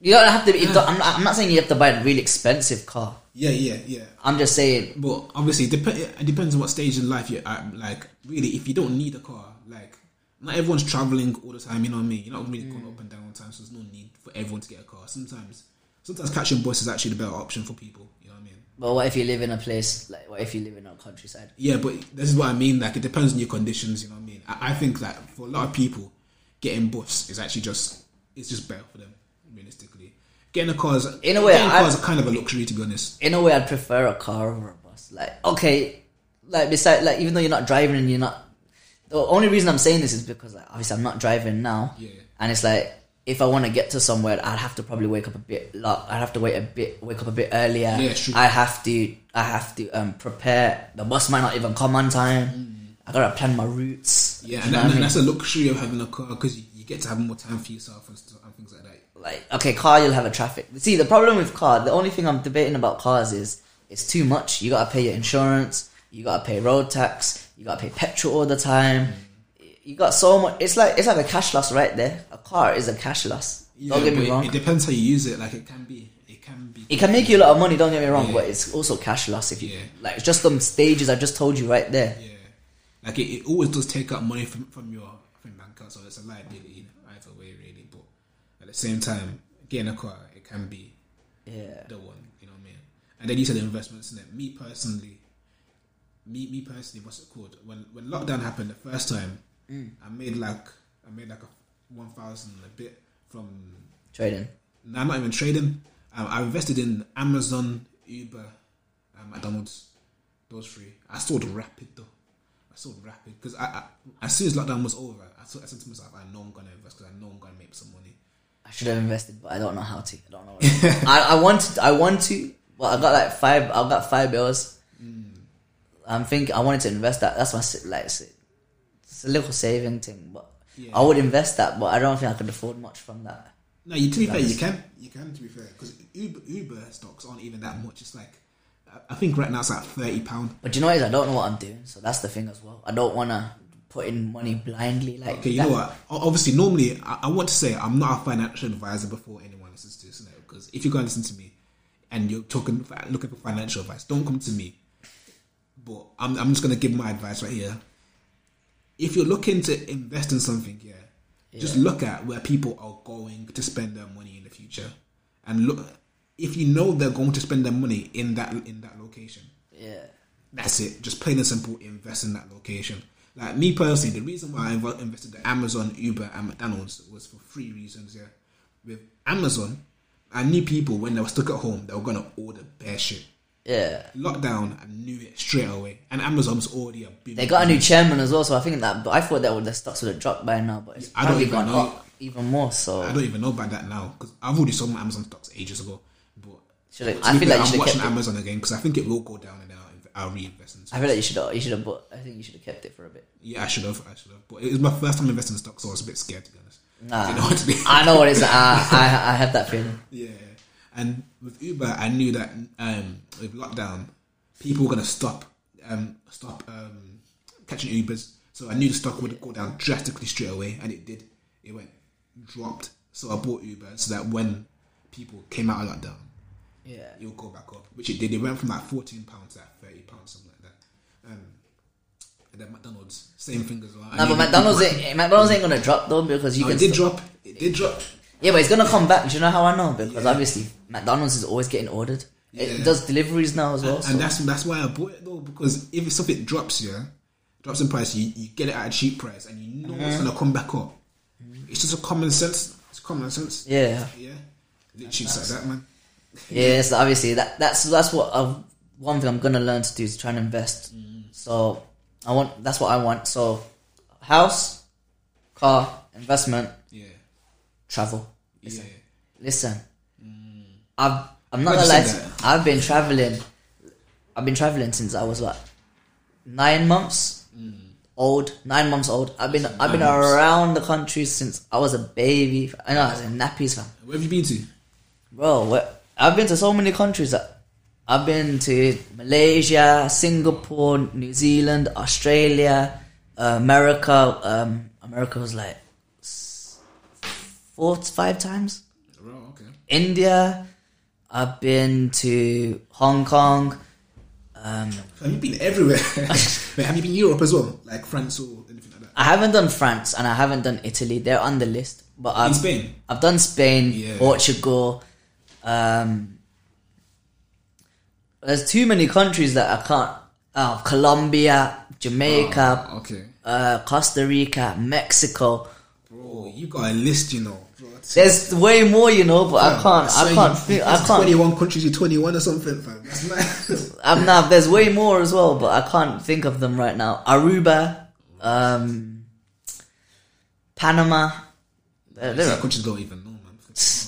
B: You don't have to. It don't, I'm, not, I'm not saying you have to buy a really expensive car.
A: yeah, yeah, yeah.
B: I'm just saying.
A: But obviously, it, dep- it depends on what stage in life you're at. Like, really, if you don't need a car, like, not everyone's traveling all the time. You know what I mean? You're not really going mm. up and down all the time, so there's no need for everyone to get a car. Sometimes, sometimes catching bus is actually the better option for people. You know what I mean?
B: But what if you live in a place like? What if you live in a countryside?
A: Yeah, but this is what I mean. Like, it depends on your conditions. You know what I mean? I, I think that for a lot of people, getting bus is actually just it's just better for them. Realistically, getting a car is
B: In a way,
A: getting a car is kind of a luxury to be honest.
B: In a way, I'd prefer a car over a bus. Like, okay, like beside, like even though you're not driving and you're not. The only reason I'm saying this is because like obviously I'm not driving now,
A: Yeah.
B: and it's like if I want to get to somewhere, I'd have to probably wake up a bit. Like, I'd have to wait a bit, wake up a bit earlier.
A: Yeah, true.
B: I have to, I have to um prepare. The bus might not even come on time. I gotta plan my routes.
A: Mm. Yeah, and,
B: know
A: and
B: I mean?
A: that's a luxury of having a car because you, you get to have more time for yourself and, stuff, and things like that.
B: like okay, car you'll have a traffic. See, the problem with car, the only thing I'm debating about cars is it's too much. You gotta pay your insurance, you gotta pay road tax, you gotta pay petrol all the time. You got so much. It's like it's like a cash loss right there. A car is a cash loss.
A: Yeah,
B: don't get me wrong.
A: It, depends how you use it. Like it can be, it can be.
B: It can make you a lot of money. Don't get me wrong,
A: Yeah.
B: but it's also cash loss if you
A: Yeah.
B: like. It's just some stages I just told you right there.
A: Yeah, like it, it always does take up money from from your from bank account, so it's a liability either way, really. But at the same time, getting a car, it can be
B: Yeah,
A: the one. You know what I mean? And then you said the investments in it. Me personally, me me personally, what's it called? When when lockdown happened the first time, I made like I made like a one thousand a bit from.
B: trading.
A: No, I'm not even trading. Um, I invested in Amazon, Uber, and McDonald's. Those three. I sold Rapid though. I sold Rapid because I, I as soon as lockdown was over, I, thought, I said to myself, I know I'm gonna invest because I know I'm gonna make some money.
B: I should have invested, but I don't know how to. I don't know. I, I want to. I want to. But I got like five. I got five bills. I'm thinking. I wanted to invest that. That's my like. It's it's a little saving thing, but
A: Yeah.
B: I would invest that. But I don't think I could afford much from that.
A: No, you to be fair, you can, you can to be fair because Uber, Uber stocks aren't even that much. It's like I- think right now it's like thirty pound.
B: But you know what? Is I don't know what I'm doing, so that's the thing as well. I don't want to put in money blindly. Like
A: Okay, you
B: that.
A: know what? Obviously, normally I, I want to say I'm not a financial advisor before anyone listens to this, because if you're going to listen to me, and you're talking looking for financial advice, don't come to me. But I'm I'm just gonna give my advice right here. If you're looking to invest in something, yeah, just look at where people are going to spend their money in the future, and look if you know they're going to spend their money in that in that location.
B: Yeah.
A: That's it. Just plain and simple, invest in that location. Like me personally, the reason why I invested in Amazon, Uber, and McDonald's was for three reasons. Yeah, with Amazon, I knew people when they were stuck at home, they were gonna order bare shit.
B: Yeah.
A: Lockdown, I knew it straight away. And Amazon's already a big.
B: They got a new chairman as well, so I think that. But I thought that would the stocks would have dropped by now, but it's
A: I don't
B: probably
A: even
B: gone
A: know.
B: up even more. So
A: I don't even know about that now because I've already sold my Amazon stocks ages ago. But
B: Should I, I feel like
A: I'm
B: should have
A: watching
B: kept it.
A: Amazon again because I think it will go down and I'll, I'll reinvest in.
B: I feel like you should have. You should have. But I think you should have kept it for a bit.
A: Yeah, I should have. I should have. But it was my first time investing in stocks, so I was a bit scared to be honest.
B: Nah.
A: Didn't know what.
B: I know what it is. I I I had that feeling.
A: Yeah, and with Uber, I knew that um, with lockdown, people were gonna stop um, stop um, catching Ubers. So I knew the stock would go down drastically straight away, and it did. It went dropped. So I bought Uber so that when people came out of lockdown,
B: Yeah.
A: it would go back up, which it did. It went from like fourteen pounds to like thirty pounds, something like that. Um, and then McDonald's, same thing as well.
B: No, but McDonald's ain't, McDonald's ain't gonna drop though because you
A: No,
B: can.
A: it did
B: still-
A: drop. It did drop.
B: Yeah, but it's gonna come back. Do you know how I know? Because
A: Yeah.
B: obviously McDonald's is always getting ordered.
A: Yeah.
B: It does deliveries now as well.
A: and
B: so-
A: that's that's why I bought it though because if it's something drops yeah, drops in price, you, you get it at a cheap price and you know it's gonna come back up. It's just a common sense. It's common sense.
B: yeah,
A: Yeah, literally like that, man.
B: yeah. So obviously that that's that's what i one thing I'm gonna learn to do is try and invest.
A: Mm.
B: So I want that's what I want. So house, car, investment,
A: Yeah,
B: travel.
A: Yeah.
B: Listen, I've I'm not gonna lie. to- I've been traveling. I've been traveling since I was what nine months old. Nine months old. I've been I've been
A: Mm. Months.
B: around the country since I was a baby. I know I was in nappies, fam.
A: Where have you been to?
B: Bro, what, I've been to so many countries. I've been to Malaysia, Singapore, New Zealand, Australia, uh, America. Um, America was like four to five times.
A: Oh, okay.
B: India. I've been to Hong Kong. Um,
A: Have you been everywhere? Wait, have you been Europe as well, like France or anything like that?
B: I haven't done France and I haven't done Italy. They're on the list, but I've,
A: In Spain.
B: I've done Spain,
A: Yeah.
B: Portugal. Um, there's too many countries that I can't. Oh, Colombia, Jamaica,
A: Oh, okay,
B: uh, Costa Rica, Mexico.
A: Bro, you got a list, you know.
B: There's way more, you know, but I can't.
A: So
B: I can't. Think, I can't.
A: Twenty-one countries. You're twenty-one or something, fam. That's.
B: I'm not. There's way more as well, but I can't think of them right now. Aruba, um, Panama. There- there are-
A: countries don't even know, man.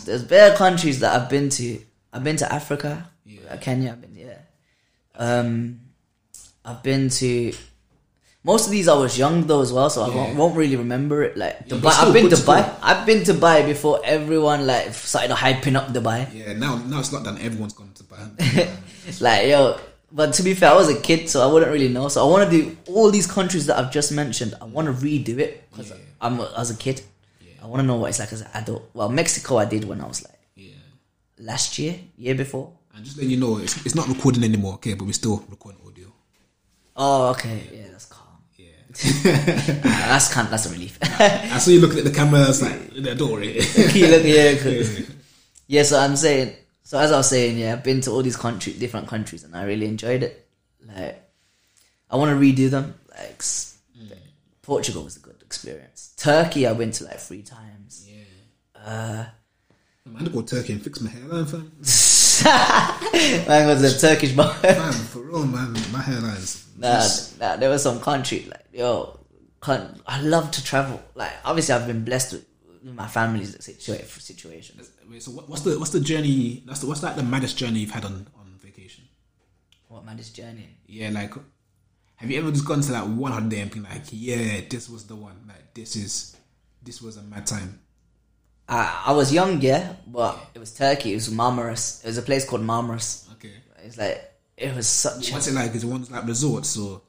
B: there's bare countries that I've been to. I've been to Africa,
A: Yeah.
B: uh, Kenya. I've been yeah. Um, I've been to most of these. I was young though as well, so I won't, won't really remember it. Like Dubai, I've been to. Dubai. I've been to Dubai before everyone like started hyping up Dubai.
A: Yeah, now now it's lockdown. Everyone's gone to buy.
B: like yo but to be fair i was a kid so i wouldn't really know so i want to do all these countries that i've just mentioned i want to redo it because
A: Yeah.
B: i'm as a kid
A: Yeah.
B: i want to know what it's like as an adult well mexico i did when i was like
A: yeah,
B: last year year before
A: and just letting you know, it's, it's not recording anymore. Okay, but we're still recording audio.
B: oh okay yeah that's calm
A: Yeah,
B: Uh, that's kind that's a relief
A: I saw you looking at the camera. It's like, don't worry.
B: Look, yeah, good. yeah so i'm saying so as i was saying yeah i've been to all these countries different countries and i really enjoyed it like i want to redo them like s- portugal was a good experience turkey i went to like three times
A: yeah. I'm gonna go to Turkey and fix my hairline, fam.
B: Man was a Turkish boy.
A: Fam, for real, man. My hairline's.
B: nah, nah, there was some country like yo, con- I love to travel. Like obviously, I've been blessed with, my family's situa- situation.
A: Wait, so what, what's the what's the journey? That's the, what's like the maddest journey you've had on on vacation?
B: What man, this journey?
A: Yeah, like, have you ever just gone to like one holiday and been like, yeah, this was the one. Like, this is this was a mad time.
B: I, I was young, yeah, but it was Turkey. It was Marmaris. It was a place called Marmaris.
A: Okay.
B: It's like it was such. A,
A: What's it like? Is it ones like resorts or?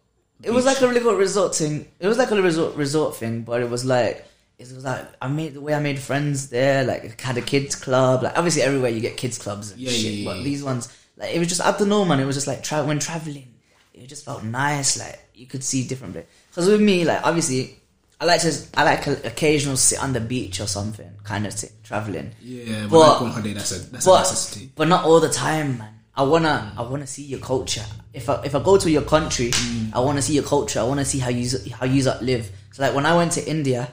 B: it was like a little resort thing. It was like a resort resort thing, but it was like it was like I made the way I made friends there. Like I had a kids club. Like obviously everywhere you get kids clubs and
A: Yeah,
B: shit.
A: yeah, yeah,
B: but these ones, like it was just I don't know, man. It was just like tra- when traveling, it just felt nice. Like you could see different places. Because with me, like obviously, I like to I like occasional sit on the beach or something, kind of sit, traveling.
A: Yeah, but,
B: But-
A: like on holiday, that's a that's a necessity.
B: but not all the time, man. I wanna I wanna see your culture. If I if I go to your country, I wanna see your culture. I wanna see how you how you live. So like when I went to India,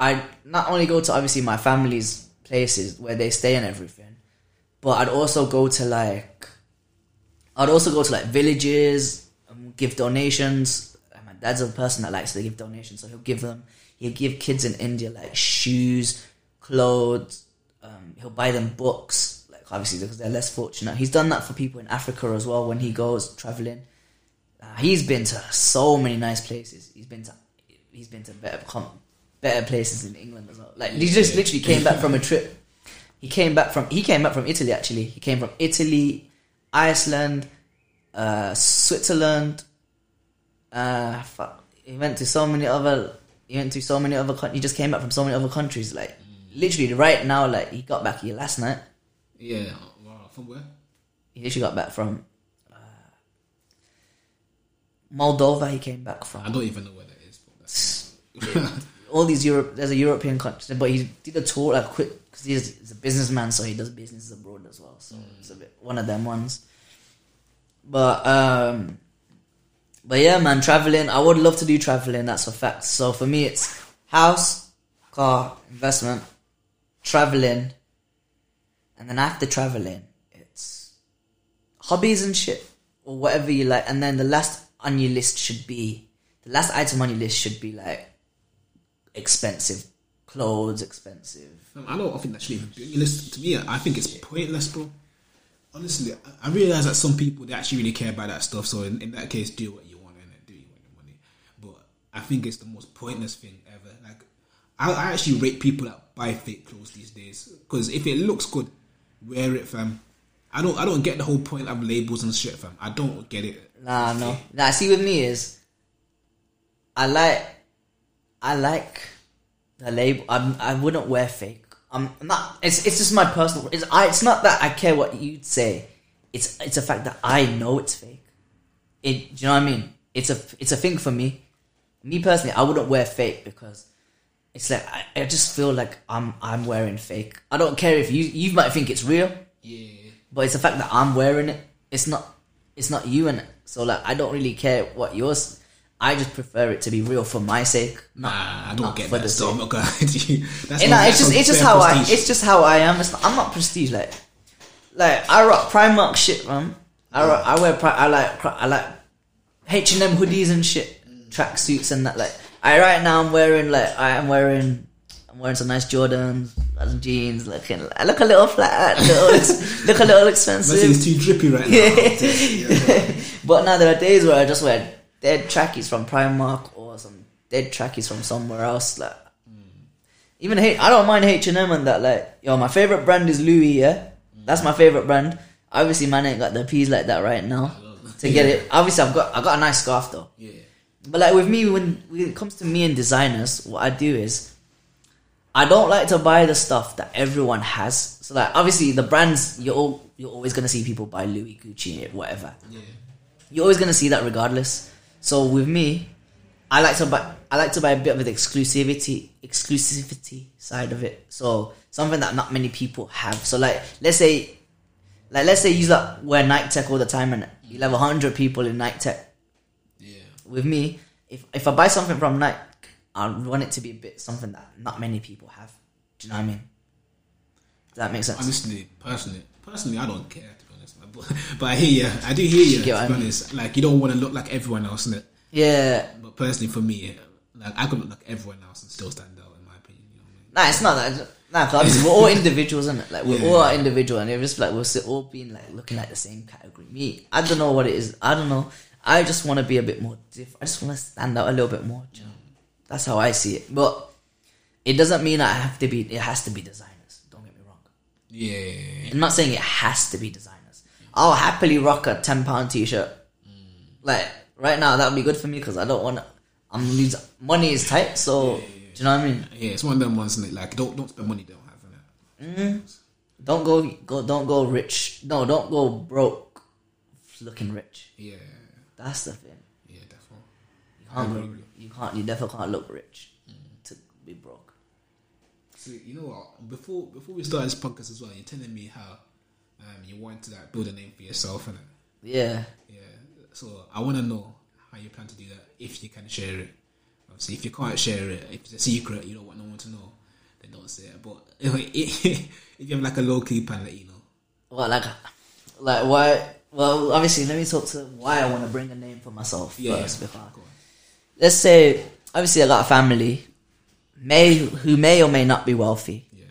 B: I not only go to obviously my family's places where they stay and everything, but I'd also go to like I'd also go to like villages, um, give donations. Dad's a person that likes to give donations, so he'll give them. He'll give kids in India like shoes, clothes. Um, he'll buy them books, like obviously because they're less fortunate. He's done that for people in Africa as well when he goes traveling. Uh, he's been to so many nice places. He's been to he's been to better better places in England as well. Like he just literally came back from a trip. He came back from he came back from Italy actually. He came from Italy, Iceland, uh, Switzerland. Uh, fuck. He went to so many other. He went to so many other. He just came back from so many other countries. Like literally right now, like he got back here last night.
A: Yeah, wow, from where?
B: He literally got back from uh, Moldova. He came back from.
A: I don't even know where that is. But that's,
B: all these Europe. There's a European country, but he did a tour like quick because he's, he's a businessman, so he does business abroad as well. So it's a bit one of them ones. But um, but yeah, man, traveling. I would love to do traveling. That's a fact. So for me, it's house, car, investment, traveling, and then after traveling, it's hobbies and shit or whatever you like. And then the last on your list should be the last item on your list should be like expensive clothes, expensive.
A: I don't think even your list. To me, I think it's pointless, bro. Honestly, I- I realize that some people they actually really care about that stuff. So in, in that case, do what you want and do you want your money. But I think it's the most pointless thing ever. Like I, I actually rate people that buy fake clothes these days because if it looks good, wear it, fam. I don't I don't get the whole point of labels and shit, fam. I don't get it.
B: Nah, no. Nah, see with me is I like I like the label. I'm, I wouldn't wear fake. I'm not. It's it's just my personal. It's I. It's not that I care what you'd say. It's it's a fact that I know it's fake. It. Do you know what I mean? It's a it's a thing for me. Me personally, I wouldn't wear fake because it's like I, I just feel like I'm I'm wearing fake. I don't care if you you might think it's real,
A: Yeah.
B: but it's the fact that I'm wearing it. It's not. It's not you in it. So like, I don't really care what yours. I just prefer it to be real for my sake. Not,
A: Nah, I don't get
B: for
A: that.
B: the
A: So I'm not gonna you. That's
B: Eh,
A: not-
B: nah, it's just it's just how I
A: prestige.
B: it's just how I am. It's not, I'm not prestige like like I rock Primark shit, man. I rock, I wear I like I like H and M hoodies and shit, track suits and that. Like I right now I'm wearing like I am wearing I'm wearing some nice Jordans, some jeans. Looking I look a little flat, little look a little expensive.
A: It's too drippy right now.
B: But now there are days where I just wear dead trackies from Primark or some dead trackies from somewhere else. Like even H- I don't mind H and M and that. Like yo, my favorite brand is Louis. Yeah, that's my favorite brand. Obviously, man ain't got the P's like that right now to get it. Obviously, I've got I got a nice scarf though.
A: Yeah.
B: But like with me, when, when it comes to me and designers, what I do is I don't like to buy the stuff that everyone has. So like obviously the brands you're all, you're always gonna see people buy Louis, Gucci, whatever.
A: Yeah.
B: You're always gonna see that regardless. So with me, I like to buy I like to buy a bit of the exclusivity exclusivity side of it. So something that not many people have. So like let's say like let's say you like wear Nike Tech all the time and you'll have hundred people in Nike Tech. With me, if if I buy something from Nike, I want it to be a bit something that not many people have. Do you know what I mean? Does that make sense?
A: Honestly, personally, personally, I don't care to be honest. But, but I hear you. I do hear you.
B: what
A: to be
B: mean?
A: honest, like you don't want to look like everyone else, innit?
B: yeah.
A: But personally, for me, like I could look like everyone else and still stand out, in my opinion. You know what I mean?
B: Nah, it's not that. Nah, 'cause obviously we're all individuals, isn't it? Like we're
A: Yeah.
B: all individual, and it's just like we're all being like looking like the same category. Me, I don't know what it is. I don't know. I just want to be a bit more different. I just want to stand out a little bit more. you know? That's how I see it. But it doesn't mean I have to be. It has to be designers. Don't get me wrong.
A: Yeah.
B: I'm not saying it has to be designers. I'll happily rock a ten pound t shirt. Mm. Like right now, that would be good for me because I don't want. I'm losing money is tight, so Do you know what I mean?
A: Yeah, it's one of them ones. innit? Like, don't don't spend money don't have. Innit? Mm-hmm.
B: Don't go, go, don't go rich. No, don't go broke, looking rich.
A: Yeah,
B: That's the thing.
A: yeah, definitely.
B: You can't go, you can't, you definitely can't look rich to be broke.
A: So you know what? Before before we start this podcast as well, you're telling me how um, you want to like build a name for yourself, and
B: Yeah,
A: yeah. So I want to know how you plan to do that. If you can share it, obviously, if you can't share it, if it's a secret, you don't want no one to know, then don't say it. But if, if you have like a low key plan, let you know.
B: well, like, like why? Well, obviously, let me talk to why I want to bring a name for myself
A: Yeah,
B: first. Before,
A: on.
B: let's say, obviously, I got a family, may who may or may not be wealthy.
A: Yeah,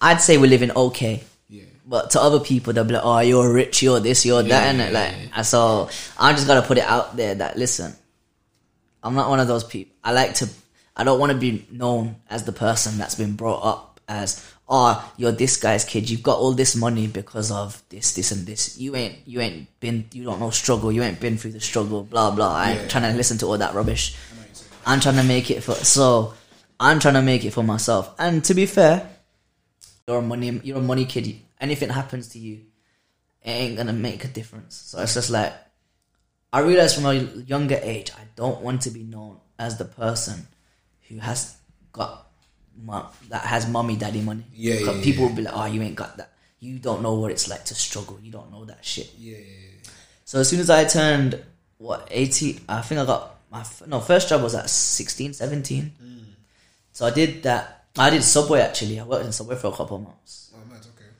B: I'd say we're living okay.
A: yeah,
B: But to other people, they'll be like, "Oh, you're rich, you're this, you're that,"
A: Yeah,
B: and
A: yeah,
B: like, and so I just gotta put it out there that listen, I'm not one of those people. I like to, I don't want to be known as the person that's been brought up as, "Oh, you're this guy's kid. You've got all this money because of this, this, and this. You ain't, you ain't been, you don't know struggle. You ain't been through the struggle. Blah blah." I ain't
A: Yeah.
B: trying to listen to all that rubbish.
A: I know what you're saying.
B: I'm trying to make it for so I'm trying to make it for myself. And to be fair, you're a money you're a money kid. Anything happens to you, it ain't gonna make a difference. So it's just like I realized from a younger age, I don't want to be known as the person who has got that has mommy daddy money.
A: Yeah, yeah,
B: people
A: yeah.
B: will be like, "Oh, you ain't got that. You don't know what it's like to struggle. You don't know that shit."
A: Yeah, yeah, yeah.
B: So as soon as I turned what 18, I think I got my no first job was at 16, 17. Mm. So I did that. I did Subway actually. I worked in Subway for a couple of months.
A: Oh, man, okay.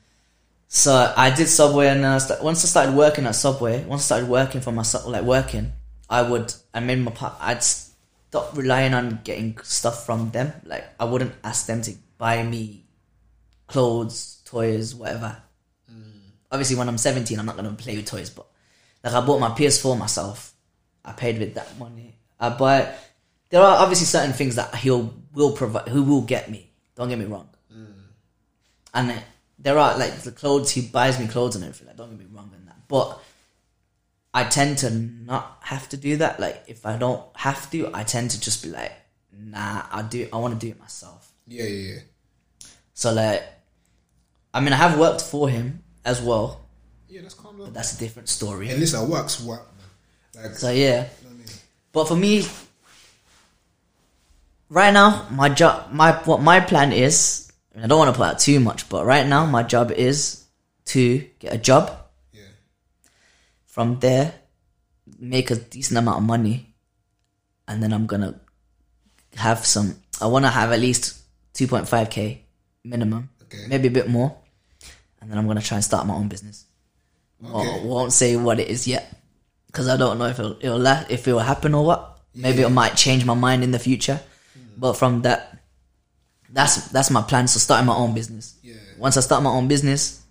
B: So I did Subway, and st- once I started working at Subway, once I started working for myself, like working, I would I made my I'd stop relying on getting stuff from them. Like I wouldn't ask them to buy me clothes, toys, whatever. Mm. Obviously, when I'm 17, I'm not gonna play with toys, but like I bought my PS4 myself. I paid with that money. I buy. There are obviously certain things that he'll will provide. Who will get me? Don't get me wrong. Mm. And then there are like the clothes he buys me clothes and everything. Like, don't get me wrong in that. But I tend to not have to do that. Like if I don't have to, I tend to just be like, nah, I do. I want to do it myself.
A: Yeah, yeah, yeah.
B: So like, I mean, I have worked for him as well,
A: Yeah, that's calm down.
B: but that's a different story.
A: And listen, works what? man. Like,
B: So yeah.
A: you know I mean?
B: But for me, right now, my job, my what my plan is, and I don't want to put out too much, but right now, my job is to get a job.
A: Yeah,
B: From there, make a decent amount of money, and then I'm gonna have some. I want to have at least two point five k minimum,
A: Okay.
B: maybe a bit more, and then I'm gonna try and start my own business.
A: Okay.
B: I won't say what it is yet because I don't know if it'll, it'll la- if it will happen or what. Maybe it might change my mind in the future. Hmm. But from that, that's that's my plan. So starting my own business.
A: Yeah.
B: Once I start my own business,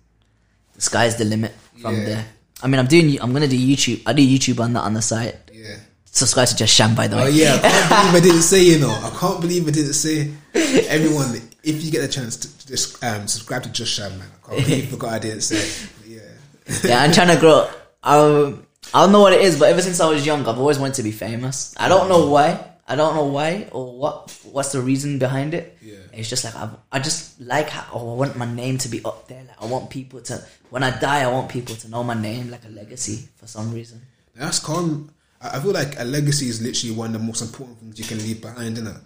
B: the sky's the limit from
A: Yeah.
B: there. I mean, I'm doing. I'm gonna do YouTube. I do YouTube on the on the side.
A: yeah.
B: Subscribe to Just Sham, by the way.
A: Oh yeah, I can't believe I didn't say. You know, I can't believe I didn't say. Everyone, if you get a chance to, just um, subscribe to Just Sham, man. I can't believe you forgot I didn't say. it. Yeah,
B: yeah, I'm trying to grow. Um, I don't know what it is, but ever since I was young, I've always wanted to be famous. I don't know why. I don't know why or what. What's the reason behind it?
A: Yeah.
B: It's just like I, I just like how oh, I want my name to be up there. Like I want people to when I die, I want people to know my name, like a legacy for some reason.
A: that's calm. I feel like a legacy is literally one of the most important things you can leave behind, innit?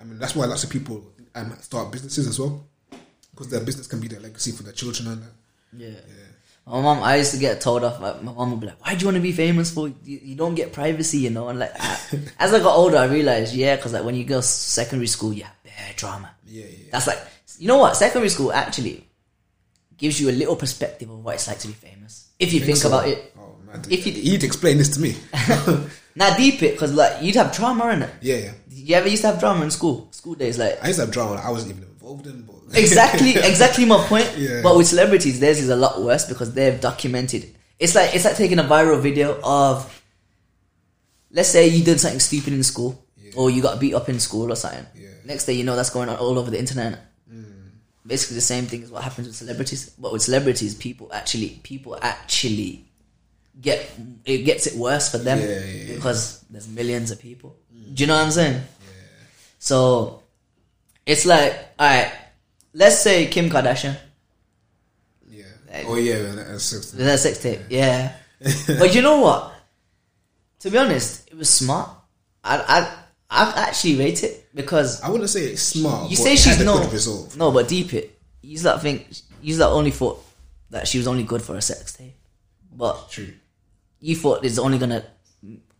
A: I mean, that's why lots of people um, start businesses as well, because their business can be their legacy for their children and that.
B: Yeah.
A: Yeah.
B: My mom, I used to get told off. Like, my mom would be like, "Why do you want to be famous for? You, you don't get privacy, you know." And like, I- as I got older, I realized, yeah, because like when you go secondary school, you have bare drama.
A: Yeah, yeah.
B: That's like, you know what? Secondary school actually gives you a little perspective of what it's like to be famous. If you think,
A: so?
B: about it.
A: Oh man,
B: If you-
A: you'd explain this to me.
B: Now deep it, because like you'd have drama in it.
A: yeah, yeah.
B: You ever used to have drama in school? School days, like
A: I used to have drama I wasn't even involved in, but
B: exactly, exactly my point.
A: Yeah.
B: But with celebrities, theirs is a lot worse because they've documented. It's like it's like taking a viral video of, let's say you did something stupid in school, or you got beat up in school or something.
A: Yeah.
B: Next day, you know that's going on all over the internet. Mm. Basically, the same thing is what happens with celebrities. But with celebrities, people actually people actually get it gets it worse for them
A: Yeah, yeah, yeah.
B: because there's millions of people. Mm. Do you know what I'm saying? So It's like, alright, let's say Kim Kardashian.
A: Yeah. Oh yeah, man, that's six.
B: With her sex tape, yeah. but you know what? To be honest, it was smart. I I I actually rate it because
A: I wouldn't say it's smart.
B: you say she's no
A: result.
B: no, but deep it. You like think you like only thought that she was only good for a sex tape, but
A: True.
B: you thought it's only gonna.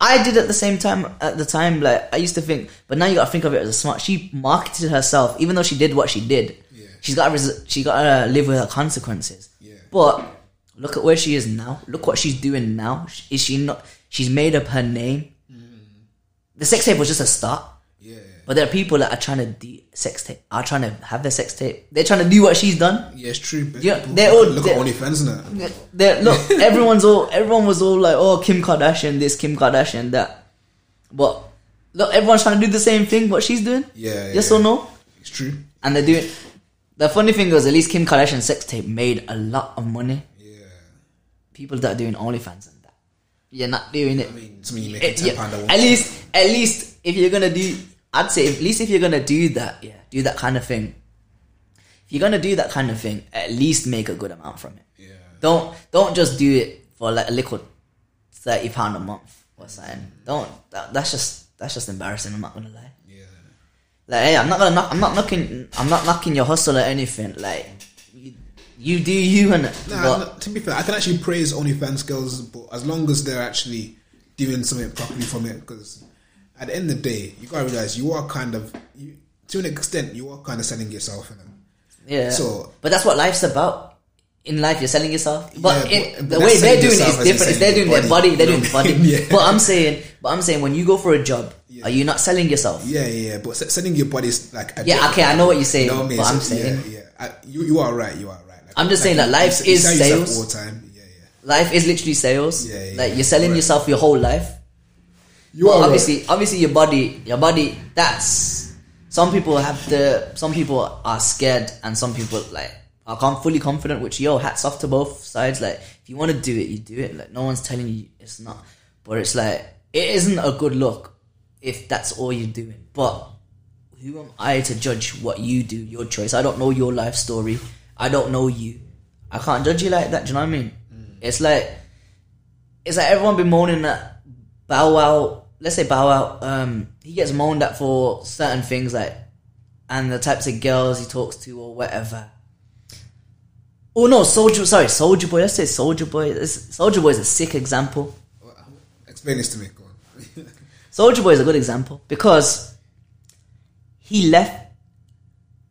B: I did at the same time. At the time, like I used to think, but now you got to think of it as a smart. She marketed herself, even though she did what she did.
A: Yeah.
B: She's got res- she got to live with her consequences.
A: Yeah.
B: But look at where she is now. Look what she's doing now. Is she not? She's made up her name. The sex tape was just a start.
A: Yeah.
B: But there are people that are trying to do sex tape. Are trying to have their sex tape. They're trying to do what she's done.
A: Yeah, it's true.
B: Yeah, they're all-
A: look
B: they're-
A: at OnlyFans now.
B: They're, look, everyone's all everyone was all like, oh, Kim Kardashian this, Kim Kardashian that. But look, everyone's trying to do the same thing. What she's doing.
A: Yeah.
B: Yes
A: yeah.
B: or no?
A: It's true.
B: And they're doing. The funny thing was, at least Kim Kardashian's sex tape made a lot of money.
A: Yeah.
B: People that are doing OnlyFans you're not doing it.
A: I mean, me, you make
B: It-
A: eh,
B: ten
A: pound
B: at least, at least if you're gonna do, I'd say at least if you're gonna do that, yeah, do that kind of thing. If you're gonna do that kind of thing, at least make a good amount from it.
A: Yeah.
B: Don't don't just do it for like a little thirty pound a month or something. Don't that, that's just that's just embarrassing. I'm not gonna lie.
A: Yeah.
B: Like, hey, I'm not gonna knock, I'm not knocking I'm not knocking your hustle or anything. Like, you, do you and
A: Nah,
B: but,
A: no, to be fair, I can actually praise OnlyFans girls, but as long as they're actually doing something properly from it, because at the end of the day, you gotta realize you are kind of, you, to an extent, you are kind of selling yourself. You know?
B: Yeah.
A: So-
B: but that's what life's about. In life, you're selling yourself. But,
A: Yeah,
B: it,
A: but-
B: the way they're doing it is different. If they're doing
A: your
B: their body,
A: body,
B: they're doing body.
A: Yeah.
B: But I'm saying, but I'm saying, when you go for a job, are you not selling yourself?
A: Yeah, yeah, yeah. But se- selling your body is like, a
B: Yeah, okay, I know what you're saying.
A: You know what I mean?
B: But I'm saying,
A: yeah, yeah. I, you, you are right. You are
B: I'm just saying that life
A: you
B: is sales.
A: all the time. Yeah, yeah.
B: life is literally sales.
A: Yeah, yeah,
B: like you're selling
A: correct.
B: yourself your whole life.
A: You
B: Well,
A: are
B: obviously, obviously, your body, your body. That's some people have the. Some people are scared, and some people like are com- fully confident. Which yo, hats off to both sides. Like, if you want to do it, you do it. Like, no one's telling you it's not. But it's like it isn't a good look if that's all you're doing. But who am I to judge what you do, your choice? I don't know your life story. I don't know you. I can't judge you like that. Do you know what I mean? It's like it's like everyone been moaning that Bow Wow. Let's say Bow Wow. Um, he gets moaned at for certain things like, and the types of girls he talks to or whatever. Oh no, Soulja. Sorry, Soulja Boy. Let's say Soulja Boy. Soulja Boy is a sick example.
A: Explain this to me. Go on.
B: Soulja Boy is a good example because he left.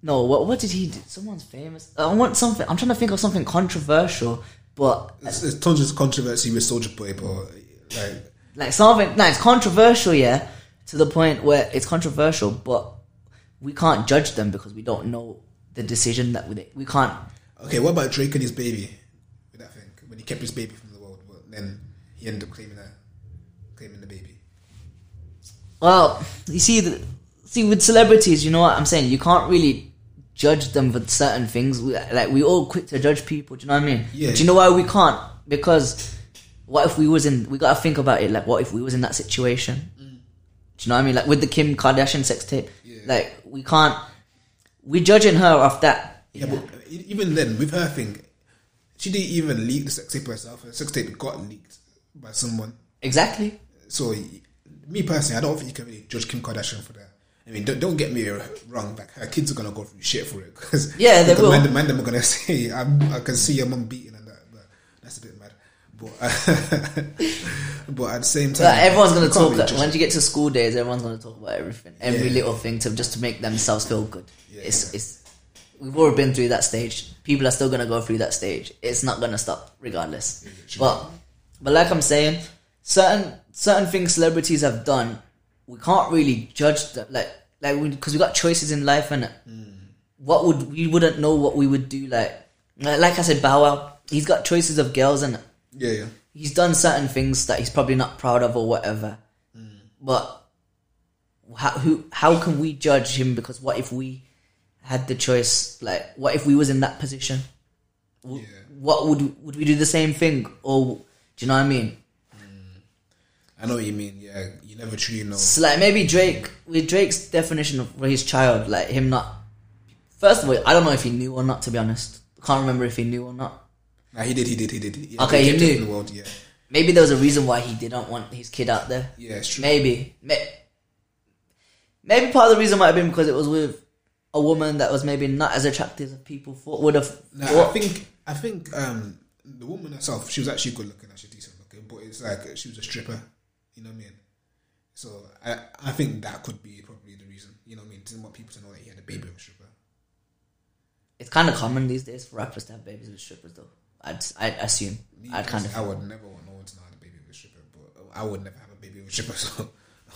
B: No, what what did he do? Someone's famous. I want something. I'm trying to think of something controversial, but
A: There's, there's tons of controversy with Soulja Boy, but like,
B: like something. No, it's controversial, yeah, to the point where it's controversial, but we can't judge them because we don't know the decision that we we can't.
A: okay, what about Drake and his baby? With that thing, when he kept his baby from the world, but then he ended up claiming that, claiming the baby.
B: Well, you see, the, see with celebrities, you know what I'm saying. You can't really judge them for certain things. We, like we all quick to judge people. Do you know what I mean?
A: Yeah.
B: Do you know why we can't? Because what if we was in? We gotta think about it. Like, what if we was in that situation? Mm. Do you know what I mean? Like with the Kim Kardashian sex tape.
A: Yeah.
B: Like we can't. We're judging her off that.
A: Yeah, but e- even then, with her thing, she didn't even leak the sex tape herself. Her sex tape got leaked by someone.
B: Exactly.
A: So, me personally, I don't think you can really judge Kim Kardashian for that. I mean, don't, don't get me wrong. Like her kids are gonna go through shit for it. Cause
B: Yeah, they
A: because
B: will.
A: Man, man, them are gonna say, I'm, "I can see your mum beating and that." But that's a bit mad. But but at the same time,
B: But everyone's gonna talk. once you get to school days, everyone's gonna talk about everything, every
A: Yeah.
B: little thing, to just to make themselves feel good.
A: Yeah.
B: It's it's. We've all been through that stage. People are still gonna go through that stage. It's not gonna stop regardless. But but like I'm saying, certain certain things celebrities have done, we can't really judge them. Like like because we, got choices in life, and mm. what would we wouldn't know what we would do. Like like I said, Bow Wow, he's got choices of girls and
A: Yeah, yeah.
B: he's done certain things that he's probably not proud of or whatever. Mm. But how who how can we judge him? Because what if we had the choice? Like, what if we was in that position?
A: Yeah.
B: What would would we do the same thing? Or do you know what I mean?
A: I know what you mean. Yeah, you never truly know.
B: So like maybe Drake with Drake's definition of his child, like him not First of all, I don't know if he knew or not. To be honest, can't remember if he knew or not.
A: Nah, he did, he did, he did. Yeah,
B: Okay, he knew.
A: the world, yeah.
B: Maybe there was a reason why he didn't want his kid out there.
A: Yeah, it's true.
B: Maybe. May- Maybe part of the reason might have been because it was with a woman that was maybe not as attractive as people thought would have.
A: Nah, I think I think um, the woman herself, she was actually good looking, actually decent looking, but it's like she was a stripper. You know what I mean? So I I think that could be probably the reason. You know what I mean? Didn't want people to know that he had a baby mm. with a stripper.
B: It's kind of common these days for rappers to have babies with strippers, though. I'd, I'd assume.
A: Me
B: I'd kind of.
A: I would never want no one to know I had a baby with a stripper, but I would never have a baby with a stripper. So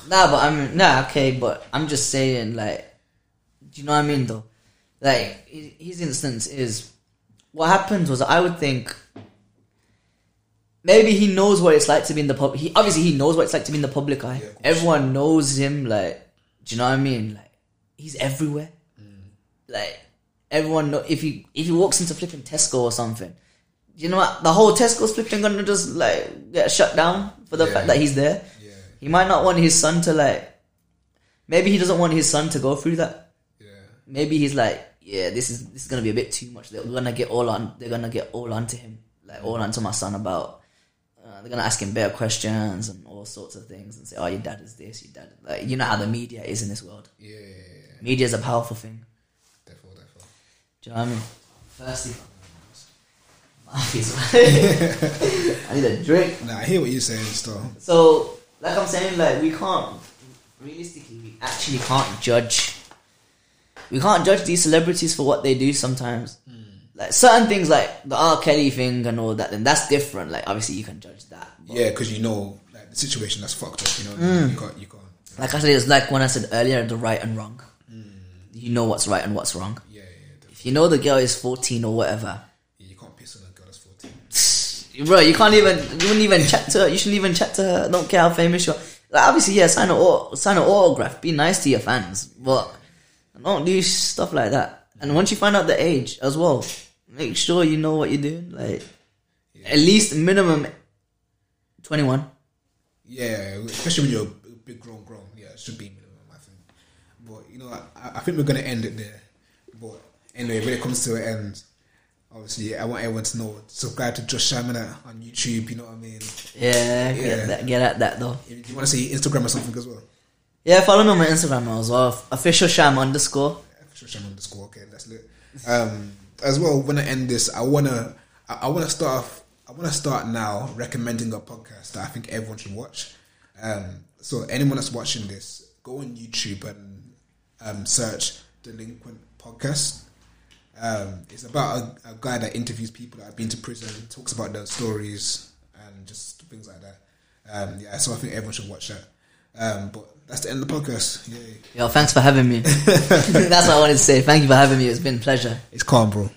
B: Nah, but I'm nah okay, but I'm just saying like, do you know what I mean though? Like his instance is what happened was I would think maybe he knows what it's like to be in the pub. He obviously he knows what it's like to be in the public eye.
A: Yeah.
B: Everyone knows him. Like, do you know what I mean? Like he's everywhere. Mm. Like everyone know if he if he walks into flipping Tesco or something. You know what? The whole Tesco's flipping gonna just like get shut down for the
A: Yeah.
B: fact that he's there.
A: yeah,
B: He might not want his son to like. Maybe he doesn't want his son to go through that.
A: yeah,
B: Maybe he's like, yeah, this is this is gonna be a bit too much. They're gonna get all on. They're gonna get all onto him, like all onto my son about. Uh, they're gonna ask him better questions and all sorts of things and say, "Oh, your dad is this, your dad." Like you know how the media is in this world.
A: yeah, yeah, yeah.
B: Media is a powerful thing.
A: Therefore, therefore.
B: Do you know what I mean? Firstly, I need a drink.
A: Nah, I hear what you're saying, still.
B: So, like I'm saying, like we can't realistically, we actually can't judge. We can't judge these celebrities for what they do sometimes. Like certain things, like the R. Kelly thing and all that, then that's different. Like obviously, you can judge that.
A: Yeah, because you know like the situation that's fucked up. You know,
B: Mm.
A: you can't, you can't.
B: Like I said, it's like when I said earlier, the right and wrong. You know what's right and what's wrong.
A: Yeah, yeah.
B: If you know the girl is 14 or whatever,
A: Yeah, you can't piss on a girl that's fourteen.
B: Bro, you can't even. You wouldn't even chat to her. You shouldn't even chat to her. I don't care how famous you are. Like, obviously, yeah, sign an sign an autograph. Be nice to your fans, but don't do stuff like that. And once you find out the age as well, make sure you know what you're doing. Like, at least minimum twenty one.
A: Yeah, especially when you're a big grown grown. Yeah, it should be minimum, I think. But you know, I, I think we're gonna end it there. But anyway, when it comes to an end, obviously, I want everyone to know subscribe to Josh Shyman on YouTube. You know what I mean?
B: Yeah,
A: Yeah.
B: get that, get at that though.
A: If you want to see Instagram or something as well,
B: Yeah, follow me on my Instagram as well. Official Sham underscore.
A: Josh Shyman underscore. Okay, that's lit. Um, as well, when I end this, I wanna, I, I wanna start off. I want to start now recommending a podcast that I think everyone should watch. Um, so anyone that's watching this, go on YouTube and um, search Delinquent Podcast. Um, it's about a, a guy that interviews people that have been to prison, talks about their stories and just things like that. Um, yeah, so I think everyone should watch that. Um, but that's the end of the podcast. Yay.
B: Yo, thanks for having me. That's what I wanted to say. Thank you for having me. It's been a pleasure.
A: It's calm, bro.